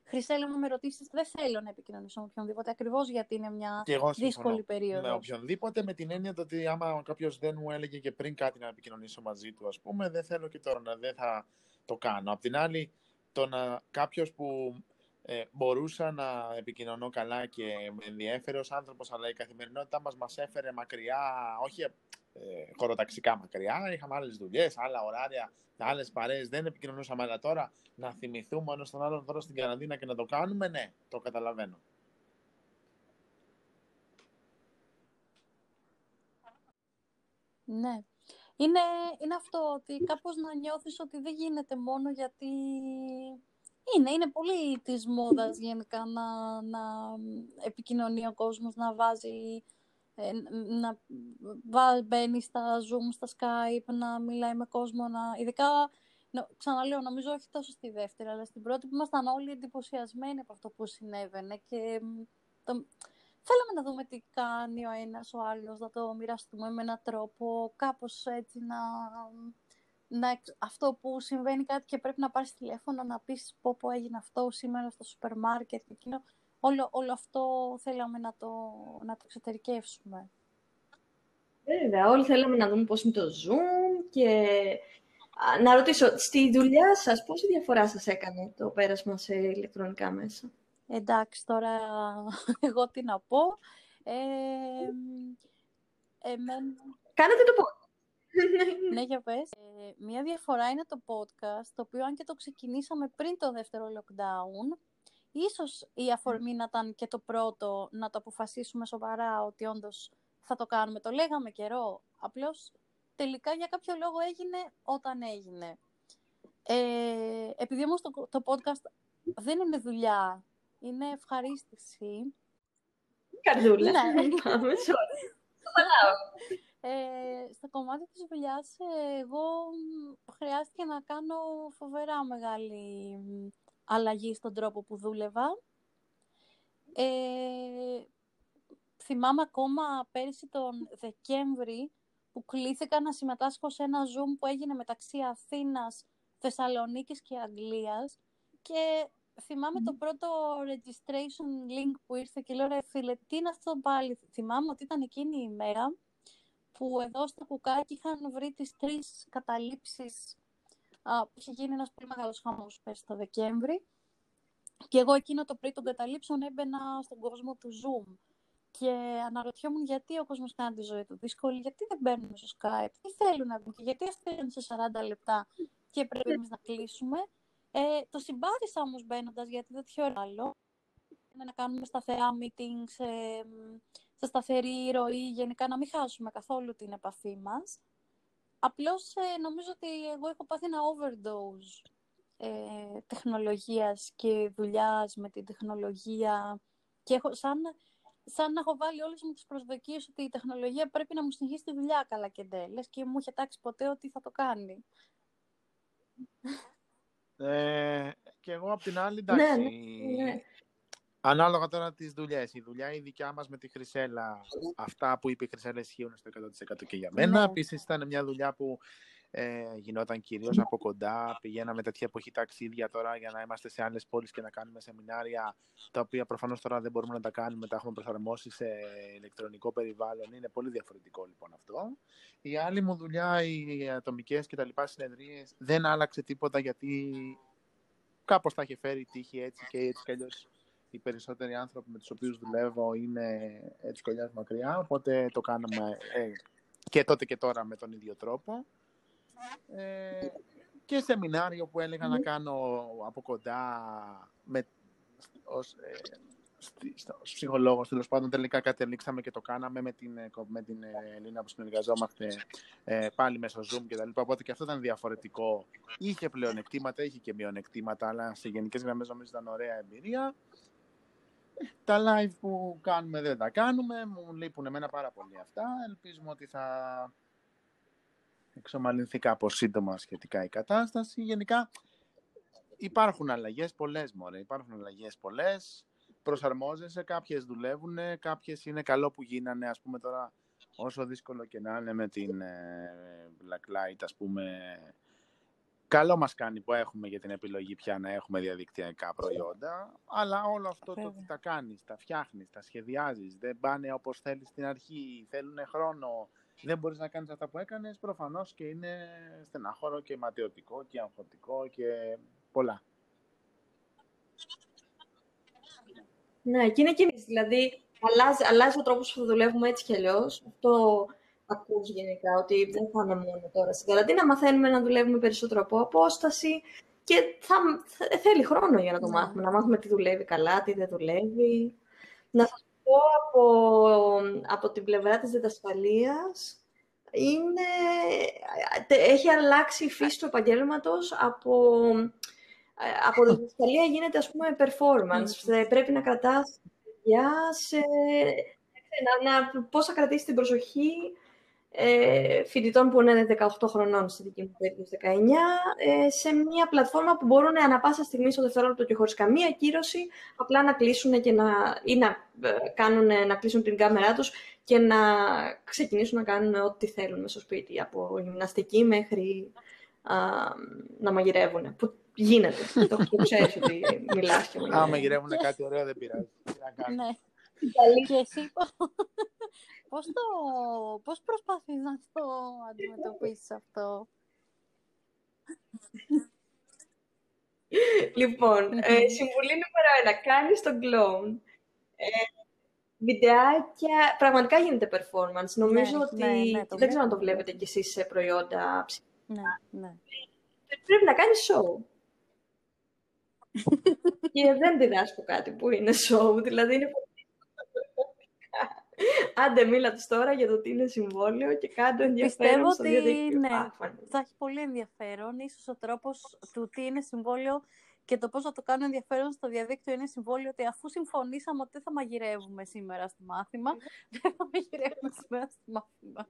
Χρυσέλα να με ρωτήσεις, δεν θέλω να επικοινωνήσω με οποιονδήποτε, ακριβώς γιατί είναι μια Και εγώ δύσκολη συμφωνώ. περίοδος. Με οποιονδήποτε, με την έννοια το ότι άμα κάποιος δεν μου έλεγε και πριν κάτι να επικοινωνήσω μαζί του, ας πούμε, δεν θέλω και τώρα να δεν θα το κάνω. Απ' την άλλη, το να κάποιος που ε, μπορούσα να επικοινωνώ καλά και με ενδιέφερε ως άνθρωπος, αλλά η καθημερινότητά μας μας έφερε μακριά, όχι ε, χωροταξικά μακριά, είχαμε άλλες δουλειές, άλλα ωράρια, άλλες παρέες, δεν επικοινωνούσαμε, αλλά τώρα να θυμηθούμε ένας τον άλλον τώρα στην καραντίνα και να το κάνουμε, ναι, το καταλαβαίνω. Ναι. Είναι, είναι αυτό ότι κάπως να νιώθεις ότι δεν γίνεται μόνο γιατί είναι, είναι πολύ της μόδας γενικά να, να επικοινωνεί ο κόσμος, να βάζει, ε, να βά- μπαίνει στα Zoom, στα Skype, να μιλάει με κόσμο, να, ειδικά, νο- ξαναλέω, νομίζω όχι τόσο στη δεύτερη, αλλά στην πρώτη που ήμασταν όλοι εντυπωσιασμένοι από αυτό που συνέβαινε και μ, το, Θέλαμε να δούμε τι κάνει ο ένας, ο άλλος, να το μοιραστούμε με έναν τρόπο, κάπως έτσι να... να εξ- αυτό που συμβαίνει κάτι και πρέπει να πάρεις τηλέφωνο να πεις πω πω έγινε αυτό σήμερα στο σούπερ μάρκετ και εκείνο. Όλο, όλο αυτό θέλαμε να το, να το εξωτερικεύσουμε. Βέβαια, όλοι θέλαμε να δούμε πώς είναι το Zoom και α, να ρωτήσω, στη δουλειά σας, πόση διαφορά σας έκανε το πέρασμα σε ηλεκτρονικά μέσα; Εντάξει, τώρα (laughs) εγώ τι να πω. Ε, εμένα... Κάνατε το podcast. Ναι, για πες. Ε, μία διαφορά είναι το podcast, το οποίο αν και το ξεκινήσαμε πριν το δεύτερο lockdown, ίσως η αφορμή να ήταν και το πρώτο να το αποφασίσουμε σοβαρά ότι όντως θα το κάνουμε. Το λέγαμε καιρό, απλώς τελικά για κάποιο λόγο έγινε όταν έγινε. Ε, επειδή όμως το, το podcast δεν είναι δουλειά, είναι ευχαρίστηση, Καρδούλα. Ναι. (laughs) Πάμε, sorry. Ε, στο κομμάτι της δουλειάς, εγώ μ, χρειάστηκε να κάνω φοβερά μεγάλη μ, αλλαγή στον τρόπο που δούλευα. Ε, θυμάμαι ακόμα πέρυσι τον Δεκέμβρη που κλήθηκα να συμμετάσχω σε ένα Zoom που έγινε μεταξύ Αθήνας, Θεσσαλονίκης και Αγγλίας και θυμάμαι το πρώτο registration link που ήρθε και λέω ρε φίλε τι είναι αυτό πάλι; Θυμάμαι ότι ήταν εκείνη η ημέρα που εδώ στο κουκάκι είχαν βρει τις τρεις καταλήψεις α, που είχε γίνει ένας πολύ μεγάλος χαμός πέρσι το Δεκέμβρη και εγώ εκείνο το πρωί των καταλήψεων έμπαινα στον κόσμο του Zoom και αναρωτιόμουν γιατί ο κόσμος κάνει τη ζωή του δύσκολη, γιατί δεν μπαίνουν στο Skype, τι θέλουν να βγουν και γιατί αυτοί είναι σε 40 λεπτά και πρέπει εμείς να κλείσουμε. Ε, το συμπάθησα όμως μπαίνοντας γιατί δεν थियो άλλο. Να κάνουμε σταθερά meetings, ε, μ, σε σταθερή ροή, γενικά να μην χάσουμε καθόλου την επαφή μας. Απλώς ε, νομίζω ότι εγώ έχω πάθει ένα overdose ε, τεχνολογίας και δουλειάς με την τεχνολογία και έχω σαν, σαν να έχω βάλει όλες μου τις προσδοκίες ότι η τεχνολογία πρέπει να μου συνεχίσει τη δουλειά καλά και ντε. Λες και μου είχε τάξει ποτέ ότι θα το κάνει. Ε, και εγώ απ' την άλλη, Ναι, εντάξει, ναι, ναι. Ανάλογα τώρα τις δουλειές. Η δουλειά η δικιά μας με τη Χρυσέλα, αυτά που είπε η Χρυσέλα ισχύουν στο 100% και για μένα. Ναι. Επίσης ήταν μια δουλειά που ε, γινόταν κυρίως από κοντά. Πηγαίναμε τέτοια εποχή ταξίδια τώρα για να είμαστε σε άλλες πόλεις και να κάνουμε σεμινάρια, τα οποία προφανώς τώρα δεν μπορούμε να τα κάνουμε. Τα έχουμε προσαρμόσει σε ηλεκτρονικό περιβάλλον. Είναι πολύ διαφορετικό λοιπόν αυτό. Η άλλη μου δουλειά, οι ατομικές και τα λοιπά συνεδρίες, δεν άλλαξε τίποτα γιατί κάπως τα είχε φέρει η τύχη έτσι και έτσι κι αλλιώς οι περισσότεροι άνθρωποι με τους οποίους δουλεύω είναι έτσι κι αλλιώς μακριά, οπότε το κάναμε ε, και τότε και τώρα με τον ίδιο τρόπο. Ε, και σεμινάριο που έλεγα να κάνω από κοντά με, ως, ε, στο ψυχολόγος, τέλος πάντων, τελικά καταλήξαμε και το κάναμε με την, ε, με την ε, Ελίνα που συνεργαζόμαστε ε, πάλι μέσω Zoom και τα λοιπά. Οπότε και αυτό ήταν διαφορετικό. Είχε πλεονεκτήματα, είχε και μειονεκτήματα, αλλά σε γενικές γραμμές νομίζω ήταν ωραία εμπειρία. Τα live που κάνουμε δεν τα κάνουμε. Μου λείπουν εμένα πάρα πολύ αυτά. Ελπίζουμε ότι θα εξομαλυνθεί κάπως σύντομα σχετικά η κατάσταση. Γενικά υπάρχουν αλλαγές πολλές, μωρέ. Υπάρχουν αλλαγές πολλές. Προσαρμόζεσαι, κάποιες δουλεύουν, κάποιες είναι καλό που γίνανε, ας πούμε τώρα, όσο δύσκολο και να είναι με την ε, Blacklight, ας πούμε, καλό μας κάνει που έχουμε για την επιλογή πια να έχουμε διαδικτυακά προϊόντα, αλλά όλο αυτό το ότι τα κάνεις, τα φτιάχνεις, τα σχεδιάζεις, δεν πάνε όπως θέλεις στην αρχή, θέλουν χρόνο, δεν μπορείς να κάνεις αυτά που έκανες, προφανώς και είναι στεναχώρο και ματιωτικό και αγχωτικό και πολλά. Ναι, και είναι και δηλαδή αλλάζει, αλλάζει ο τρόπος που δουλεύουμε έτσι κι αλλιώς. Αυτό ακούς γενικά, ότι δεν θα είναι μόνο τώρα στην καραντίνα, μαθαίνουμε να δουλεύουμε περισσότερο από απόσταση και θα, θα θέλει χρόνο για να το ναι. μάθουμε, να μάθουμε τι δουλεύει καλά, τι δεν δουλεύει. Να σας πω από, από την πλευρά της διδασκαλίας, είναι, έχει αλλάξει η φύση του επαγγέλματος από, από διδασκαλία γίνεται ας πούμε performance. Πρέπει να κρατάς για σε, να, να, πώς θα κρατήσεις την προσοχή ε, φοιτητών που είναι 18 χρονών, στη δική μου περίπτωση 19, ε, σε μια πλατφόρμα που μπορούν ανα πάσα στιγμή στο δευτερόλεπτο και χωρίς καμία κύρωση απλά να κλείσουν και να, ή να, ε, κάνουν, να κλείσουν την κάμερά τους και να ξεκινήσουν να κάνουν ό,τι θέλουν μέσα στο σπίτι, από γυμναστική μέχρι α, να μαγειρεύουν. Που γίνεται. (laughs) το, το ξέρεις ότι μιλάς και μιλάς. Αν μαγειρεύουν κάτι ωραίο δεν πειράζει. Ναι. Και εσύ (laughs) πώς, το, πώς προσπαθείς να το αντιμετωπίσεις αυτό; λοιπόν, ε, συμβουλή νούμερο ένα. Κάνεις τον κλόουν. Ε, βιντεάκια, πραγματικά γίνεται performance. Νομίζω ναι, ότι, ναι, ναι, δεν ξέρω αν το βλέπετε κι εσείς σε προϊόντα ναι, ναι. Πρέπει να κάνεις show. και δεν διδάσκω κάτι που είναι show, δηλαδή είναι Άντε, μίλα τώρα για το τι είναι συμβόλαιο και κάντε ενδιαφέρον στο διαδίκτυο. Ναι, θα έχει πολύ ενδιαφέρον. Ίσως ο τρόπος του τι είναι συμβόλαιο και το πώς θα το κάνω ενδιαφέρον στο διαδίκτυο είναι συμβόλαιο ότι αφού συμφωνήσαμε ότι δεν θα μαγειρεύουμε σήμερα στο μάθημα, δεν θα μαγειρεύουμε σήμερα στο μάθημα.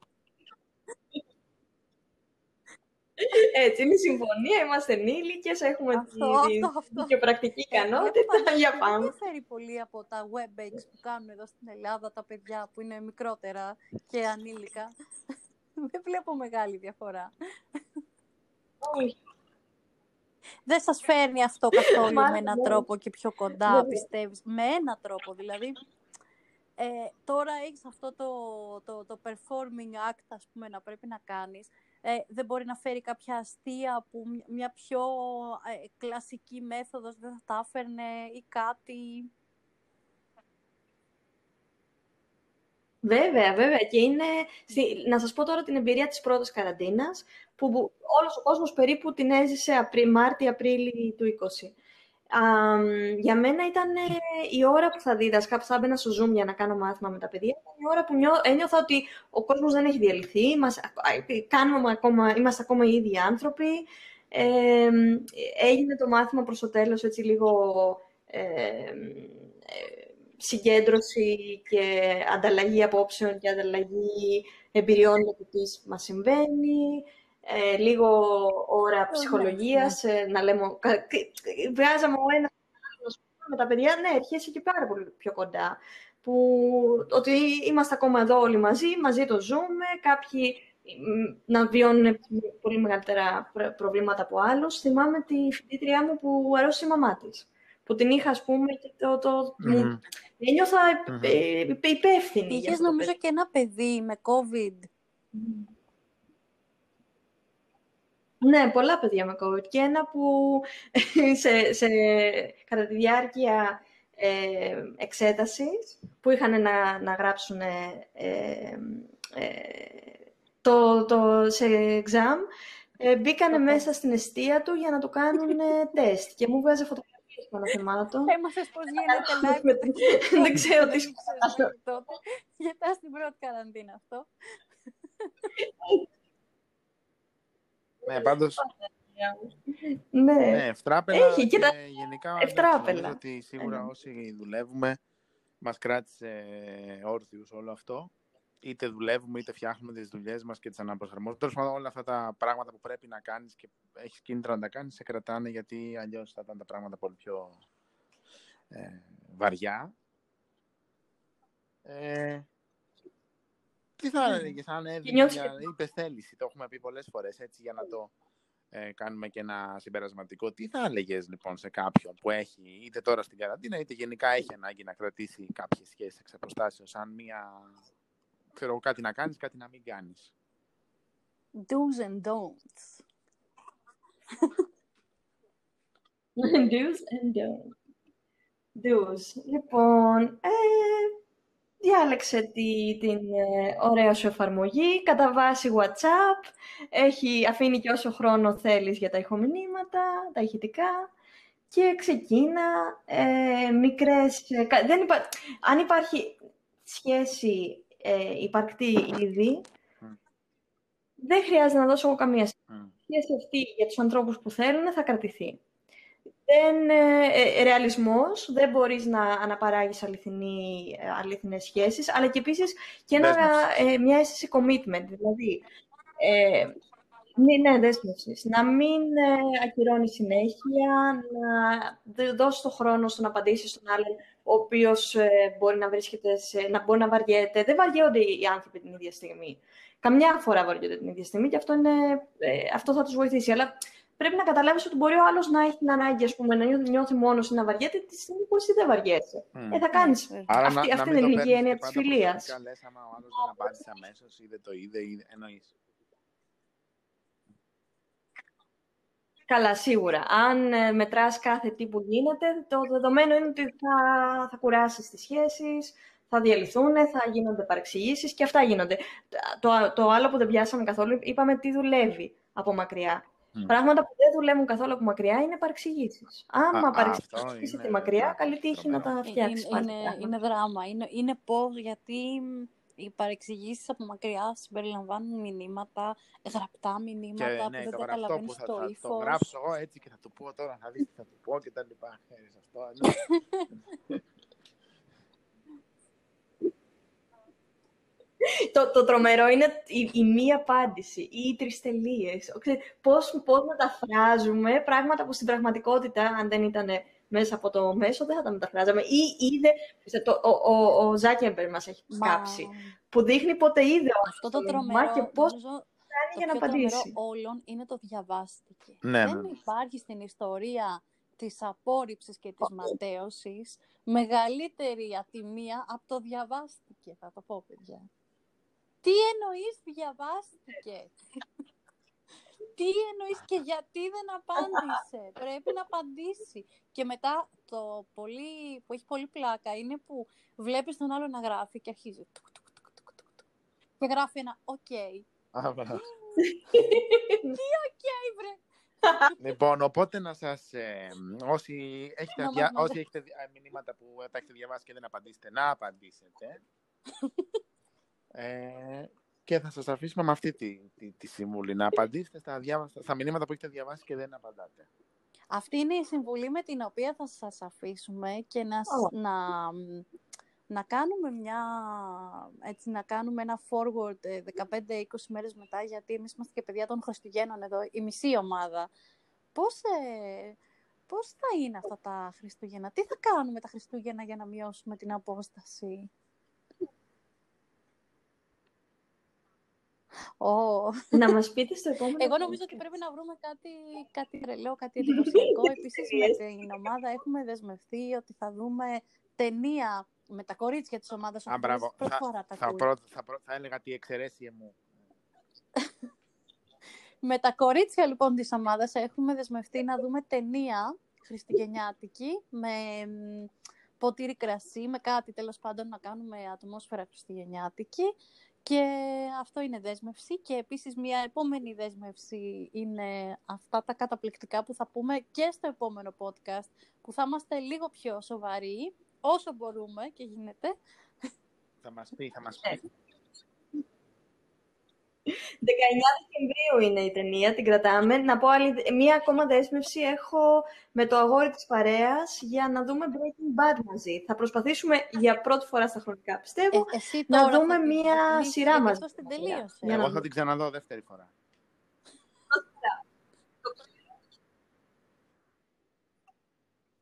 Έτσι, είναι η συμφωνία, είμαστε ενήλικες, έχουμε αυτό, τη, αυτό, αυτό. και πρακτική ικανότητα (laughs) για πάμε. Δεν διαφέρει πολύ από τα WebEx που κάνουν εδώ στην Ελλάδα τα παιδιά που είναι μικρότερα και ανήλικα. (laughs) Δεν βλέπω μεγάλη διαφορά. Όχι. Δεν σας φέρνει αυτό καθόλου με έναν τρόπο και πιο κοντά, πιστεύεις; Με έναν τρόπο, δηλαδή. Ε, τώρα έχεις αυτό το, το, το performing act, ας πούμε, να πρέπει να κάνεις ε, δεν μπορεί να φέρει κάποια αστεία που μια πιο ε, κλασική μέθοδος δεν θα τα έφερνε ή κάτι. Βέβαια, βέβαια. Και είναι, να σας πω τώρα την εμπειρία της πρώτης καραντίνας, που όλος ο κόσμος περίπου την έζησε Μάρτι-Απρίλη του 20 για μένα ήταν ε, η ώρα που θα δίδασκα, που θα έμπαινα στο Zoom για να κάνω μάθημα με τα παιδιά, ήταν η ώρα που νιώ, ένιωθα ότι ο κόσμος δεν έχει διαλυθεί, μας, κάνουμε ακόμα, είμαστε ακόμα οι ίδιοι άνθρωποι. Ε, έγινε το μάθημα προς το τέλος έτσι λίγο ε, συγκέντρωση και ανταλλαγή απόψεων και ανταλλαγή εμπειριών για το τι μας συμβαίνει ε, λίγο ώρα ψυχολογίας, ε, να λέμε, βγάζαμε ο ένας με τα παιδιά, ναι, έρχεσαι και πάρα πολύ πιο κοντά. Που, ότι είμαστε ακόμα εδώ όλοι μαζί, μαζί το ζούμε, κάποιοι να βιώνουν πολύ μεγαλύτερα προβλήματα από άλλους. Θυμάμαι τη φοιτήτριά μου που αρρώστησε η μαμά της. Που την είχα, ας πούμε, και το... το mm-hmm. Ένιωθα mm-hmm. υπεύθυνη. Είχες νομίζω και ένα παιδί με COVID. Ναι, πολλά παιδιά με COVID. Και ένα που (laughs) σε, σε, κατά τη διάρκεια ε, εξέτασης που είχαν να, να γράψουν ε, ε, το, το, σε exam, ε, μπήκανε μέσα στην αιστεία του για να το κάνουν (laughs) τεστ. Και μου βγάζε φωτογραφίες πάνω θεμάτων. Έμαθες πώς γίνεται (laughs) live. Δεν ξέρω τι σου τότε. Γιατί στην πρώτη καραντίνα αυτό. Ναι, πάντως, Ναι. ναι, ευτράπελα Έχει, και κοίτα, γενικά ευτράπελα. νομίζω ότι σίγουρα Ναι. όσοι δουλεύουμε μας κράτησε όρθιους όλο αυτό. Είτε δουλεύουμε, είτε φτιάχνουμε τις δουλειές μας και τις αναπροσαρμόζουμε. Τέλος πάντων, όλα αυτά τα πράγματα που πρέπει να κάνεις και έχεις κίνητρα να τα κάνεις, σε κρατάνε γιατί αλλιώς θα ήταν τα πράγματα πολύ πιο ε, βαριά. Ε, τι θα έλεγε, αν έδινε νιώθεις μια υπεθέληση, το έχουμε πει πολλές φορές, έτσι, για να το ε, κάνουμε και ένα συμπερασματικό. Τι θα έλεγες λοιπόν σε κάποιον που έχει είτε τώρα στην καραντίνα, είτε γενικά έχει ανάγκη να κρατήσει κάποιες σχέσεις εξ αποστάσεως, σαν μία, ξέρω εγώ, κάτι να κάνεις, κάτι να μην κάνεις; Do's and don'ts. (laughs) Do's and don'ts. Do's. Λοιπόν, ε, διάλεξε τη, την ε, ωραία σου εφαρμογή, κατά βάση WhatsApp, έχει, αφήνει και όσο χρόνο θέλεις για τα ηχομηνύματα, τα ηχητικά και ξεκίνα ε, μικρές... ε, κα- δεν υπά- αν υπάρχει σχέση ε, υπαρκτή ήδη, Μμ. δεν χρειάζεται να δώσω εγώ καμία Μμ. σχέση αυτή για τους ανθρώπους που θέλουν θα κρατηθεί. Δεν, ε, ε, ρεαλισμός, δεν μπορείς να αναπαράγεις αληθινή, ε, αληθινές σχέσεις, αλλά και επίσης και ένα, Δέσμευσης. ε, μια αίσθηση commitment, δηλαδή ε, ναι, ναι, δέσμευσης. Να μην ε, ακυρώνεις συνέχεια, να δ- δώσεις το χρόνο στο να απαντήσεις στον άλλον, ο οποίος ε, μπορεί να βρίσκεται, σε, να μπορεί να βαριέται. Δεν βαριούνται οι άνθρωποι την ίδια στιγμή. Καμιά φορά βαριούνται την ίδια στιγμή και αυτό, είναι, ε, αυτό θα τους βοηθήσει. Αλλά πρέπει να καταλάβεις ότι μπορεί ο άλλος να έχει την ανάγκη ας πούμε, να νιώ- νιώθει μόνος ή να βαριέται τη στιγμή που εσύ δεν βαριέσαι. Μμ. Ε, θα κάνεις. Ναι, Άρα αυτή να, αυτή να είναι μην η το ελληνική παίρνεις έννοια και της πάντα φιλίας. προσωπικά, λες άμα ο άλλος δεν απάντησε αμέσως ή δεν το είδε ή εννοείς. Καλά, σίγουρα. Αν ε, μετράς κάθε τι που γίνεται, το δεδομένο είναι ότι θα, θα κουράσεις τις σχέσεις, θα διαλυθούν, θα γίνονται παρεξηγήσεις και αυτά γίνονται. Το, το άλλο που δεν πιάσαμε καθόλου, είπαμε τι δουλεύει από μακριά. Μμ. Πράγματα που δεν δουλεύουν καθόλου από μακριά είναι παρεξηγήσεις. Άμα Α, παρεξηγήσεις αυτό είναι τη μακριά, πράγμα καλή τύχη να τρομερό. τα φτιάξεις Είναι, πάλι. είναι, πράγματα. είναι δράμα. Είναι, είναι πώς, γιατί μ, οι παρεξηγήσεις από μακριά συμπεριλαμβάνουν μηνύματα, γραπτά μηνύματα Και που ναι, δεν το γραφτό που καταλαβαίνεις θα, το θα το ύφος. γράψω εγώ έτσι και θα του πω τώρα, θα δεις τι θα του πω και τα λοιπά. Ξέρεις αυτό. (laughs) Το, το τρομερό είναι η, η μία απάντηση ή οι τρεις τελείες. Ξέρετε, Πώς, πώς μεταφράζουμε πράγματα που στην πραγματικότητα, αν δεν ήταν μέσα από το μέσο, δεν θα τα μεταφράζαμε. Ή είδε, ξέρετε, το, ο, ο, ο Ζάκεμπερ μας έχει Μα σκάψει, που δείχνει πότε είδε ο αυτό το άλλος μήνυμα τρομερό, και πώς νομίζω, κάνει το για να πιο τρομερό απαντήσει. όλων είναι το διαβάστηκε. Ναι, Δεν ναι. υπάρχει στην ιστορία της απόρριψης και της ματέωσης μεγαλύτερη ατιμία από το διαβάστηκε, θα το πω παιδιά. Τι εννοείς διαβάστηκες; Τι εννοείς και γιατί δεν απάντησε; Πρέπει να απαντήσει. Και μετά το πολύ, που έχει πολύ πλάκα είναι που βλέπεις τον άλλο να γράφει και αρχίζει. τουκ, τουκ, τουκ, τουκ, τουκ, τουκ. Και γράφει ένα οκ. Α, μπράβο. (laughs) Οκ, βρε. Λοιπόν, οπότε να σας, ε, όσοι έχετε, Να δια- μας- να όσοι έχετε δι- ε, μηνύματα που τα έχετε διαβάσει και δεν απαντήσετε, να απαντήσετε. (laughs) Ε, και θα σας αφήσουμε με αυτή τη, τη, τη συμβουλή, να απαντήσετε στα, διάβαστα, στα μηνύματα που έχετε διαβάσει και δεν απαντάτε. Αυτή είναι η συμβουλή με την οποία θα σας αφήσουμε και να, σ- Ωραία. να, να κάνουμε μια, έτσι, να κάνουμε ένα forward ε, 15-20 μέρες μετά, γιατί εμείς είμαστε και παιδιά των Χριστουγέννων εδώ, η μισή ομάδα. Πώς, ε, πώς θα είναι αυτά τα Χριστούγεννα, τι θα κάνουμε τα Χριστούγεννα για να μειώσουμε την απόσταση; Ω, να μας πείτε στο επόμενο Εγώ νομίζω ότι podcast. πρέπει να βρούμε κάτι, κάτι τρελό, κάτι εντυπωσιακό. Επίσης με (laughs) την ομάδα έχουμε δεσμευτεί ότι θα δούμε ταινία με τα κορίτσια της ομάδας. Α, ο μπράβο. Χρήστος πρώτη φορά τα Θα, ακούει. πρω, θα, πρω, θα έλεγα τη εξαιρέσια μου. (laughs) Με τα κορίτσια λοιπόν της ομάδας έχουμε δεσμευτεί να δούμε ταινία χριστουγεννιάτικη με μ, ποτήρι κρασί, με κάτι τέλος πάντων να κάνουμε ατμόσφαιρα χριστουγεννιάτικη Και αυτό είναι δέσμευση και επίσης μια επόμενη δέσμευση είναι αυτά τα καταπληκτικά που θα πούμε και στο επόμενο podcast που θα είμαστε λίγο πιο σοβαροί όσο μπορούμε και γίνεται. Θα μας πει, θα μας πει. (laughs) 19 Δεκεμβρίου είναι η ταινία, την κρατάμε. Να πω άλλη, μία ακόμα δέσμευση έχω με το αγόρι της παρέας για να δούμε Breaking Bad μαζί. Θα προσπαθήσουμε για πρώτη φορά στα χρονικά, πιστεύω, Ε, εσύ να τώρα δούμε θα την μία ξεκινήσεις, σειρά γιατί μαζί. αυτός την τελείωσε. Για να Εγώ θα την ξαναδώ δεύτερη φορά.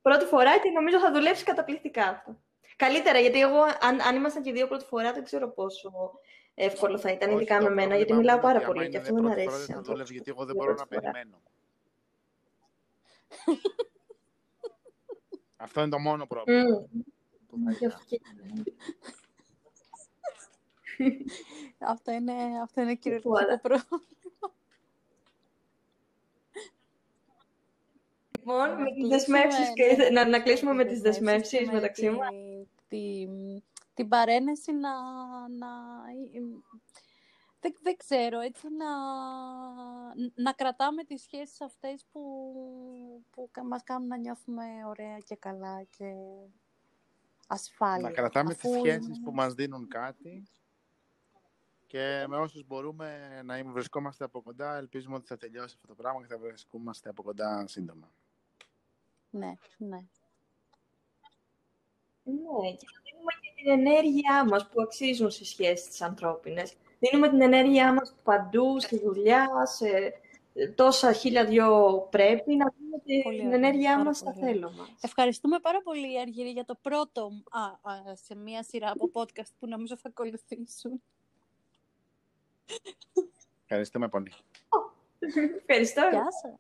Πρώτη φορά και νομίζω θα δουλέψει καταπληκτικά αυτό. Καλύτερα, γιατί εγώ αν, αν ήμασταν και δύο πρώτη φορά δεν ξέρω πόσο εύκολο θα ήταν, Όχι, ειδικά το με μένα, γιατί πρόβλημά μιλάω μου πάρα είναι ότι πολύ άμα και είναι αυτό δεν πρώτη αρέσει φορά σε δεν θα ανθρώπους. δουλεύει, γιατί εγώ δεν Για μπορώ να πρώτη φορά. περιμένω. Αυτό είναι το μόνο πρόβλημα Μμμ. που θα Γι' είχα. αυτό και- Αυτό είναι, αυτό είναι Voilà. κυριολεκτικό πρόβλημα. Λοιπόν, Να με τις κλείσουμε, δεσμεύσεις ναι, και να, να κλείσουμε με τις και δεσμεύσεις με μεταξύ τη- μας. τη- την παρένεση να, να δεν, δεν ξέρω, έτσι να, να κρατάμε τις σχέσεις αυτές που, που κα- μας κάνουν να νιώθουμε ωραία και καλά και ασφάλεια. Να κρατάμε τις αφού σχέσεις είναι- που μας δίνουν κάτι και με όσους μπορούμε να είμαι- βρισκόμαστε από κοντά, ελπίζουμε ότι θα τελειώσει αυτό το πράγμα και θα βρισκόμαστε από κοντά σύντομα. Ναι, ναι. Ναι, και να δίνουμε και την ενέργειά μας που αξίζουν στις σχέσεις τις ανθρώπινες. Δίνουμε την ενέργειά μας παντού, στη δουλειά, σε τόσα χίλια δυο πρέπει, να δίνουμε τη- Πολύ την ωραία, ενέργειά πάρα μας στα πολύ. θέλω μας. Ευχαριστούμε πάρα πολύ, Αργύρη, για το πρώτο α, α, σε μία σειρά από podcast που νομίζω θα ακολουθήσουν. Ευχαριστούμε πολύ. Ευχαριστώ. Γεια σας.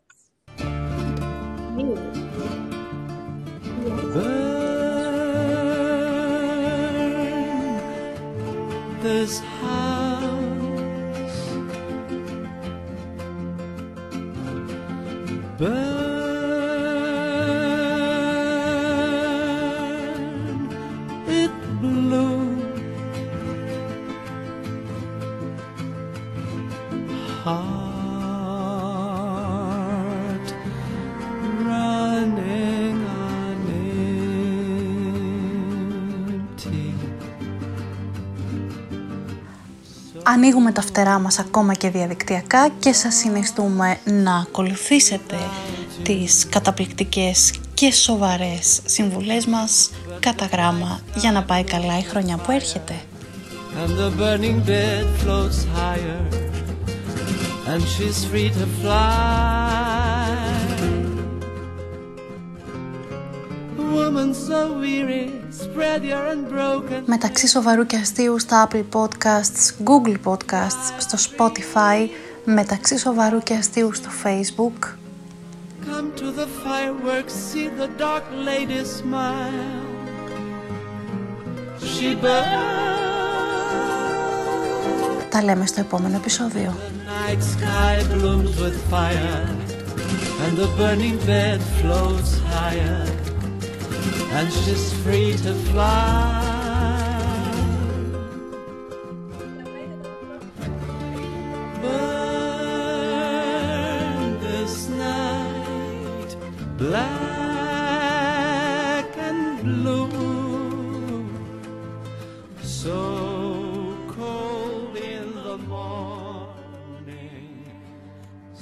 This house. But Ανοίγουμε τα φτερά μας ακόμα και διαδικτυακά και σας συνιστούμε να ακολουθήσετε τις καταπληκτικές και σοβαρές συμβουλές μας κατά γράμμα για να πάει καλά η χρονιά που έρχεται. and the burning bed floats higher, and she's free to fly. Woman so weary, spread your unbroken. Μεταξύ σοβαρού και αστείου στα Apple Podcasts, Google Podcasts, στο Spotify, μεταξύ σοβαρού και αστείου στο Facebook, Come to the fireworks, see the dark lady smile. She burns. τα λέμε στο επόμενο επεισόδιο. The night sky blooms with fire, and the burning bed floats higher, and she's free to fly.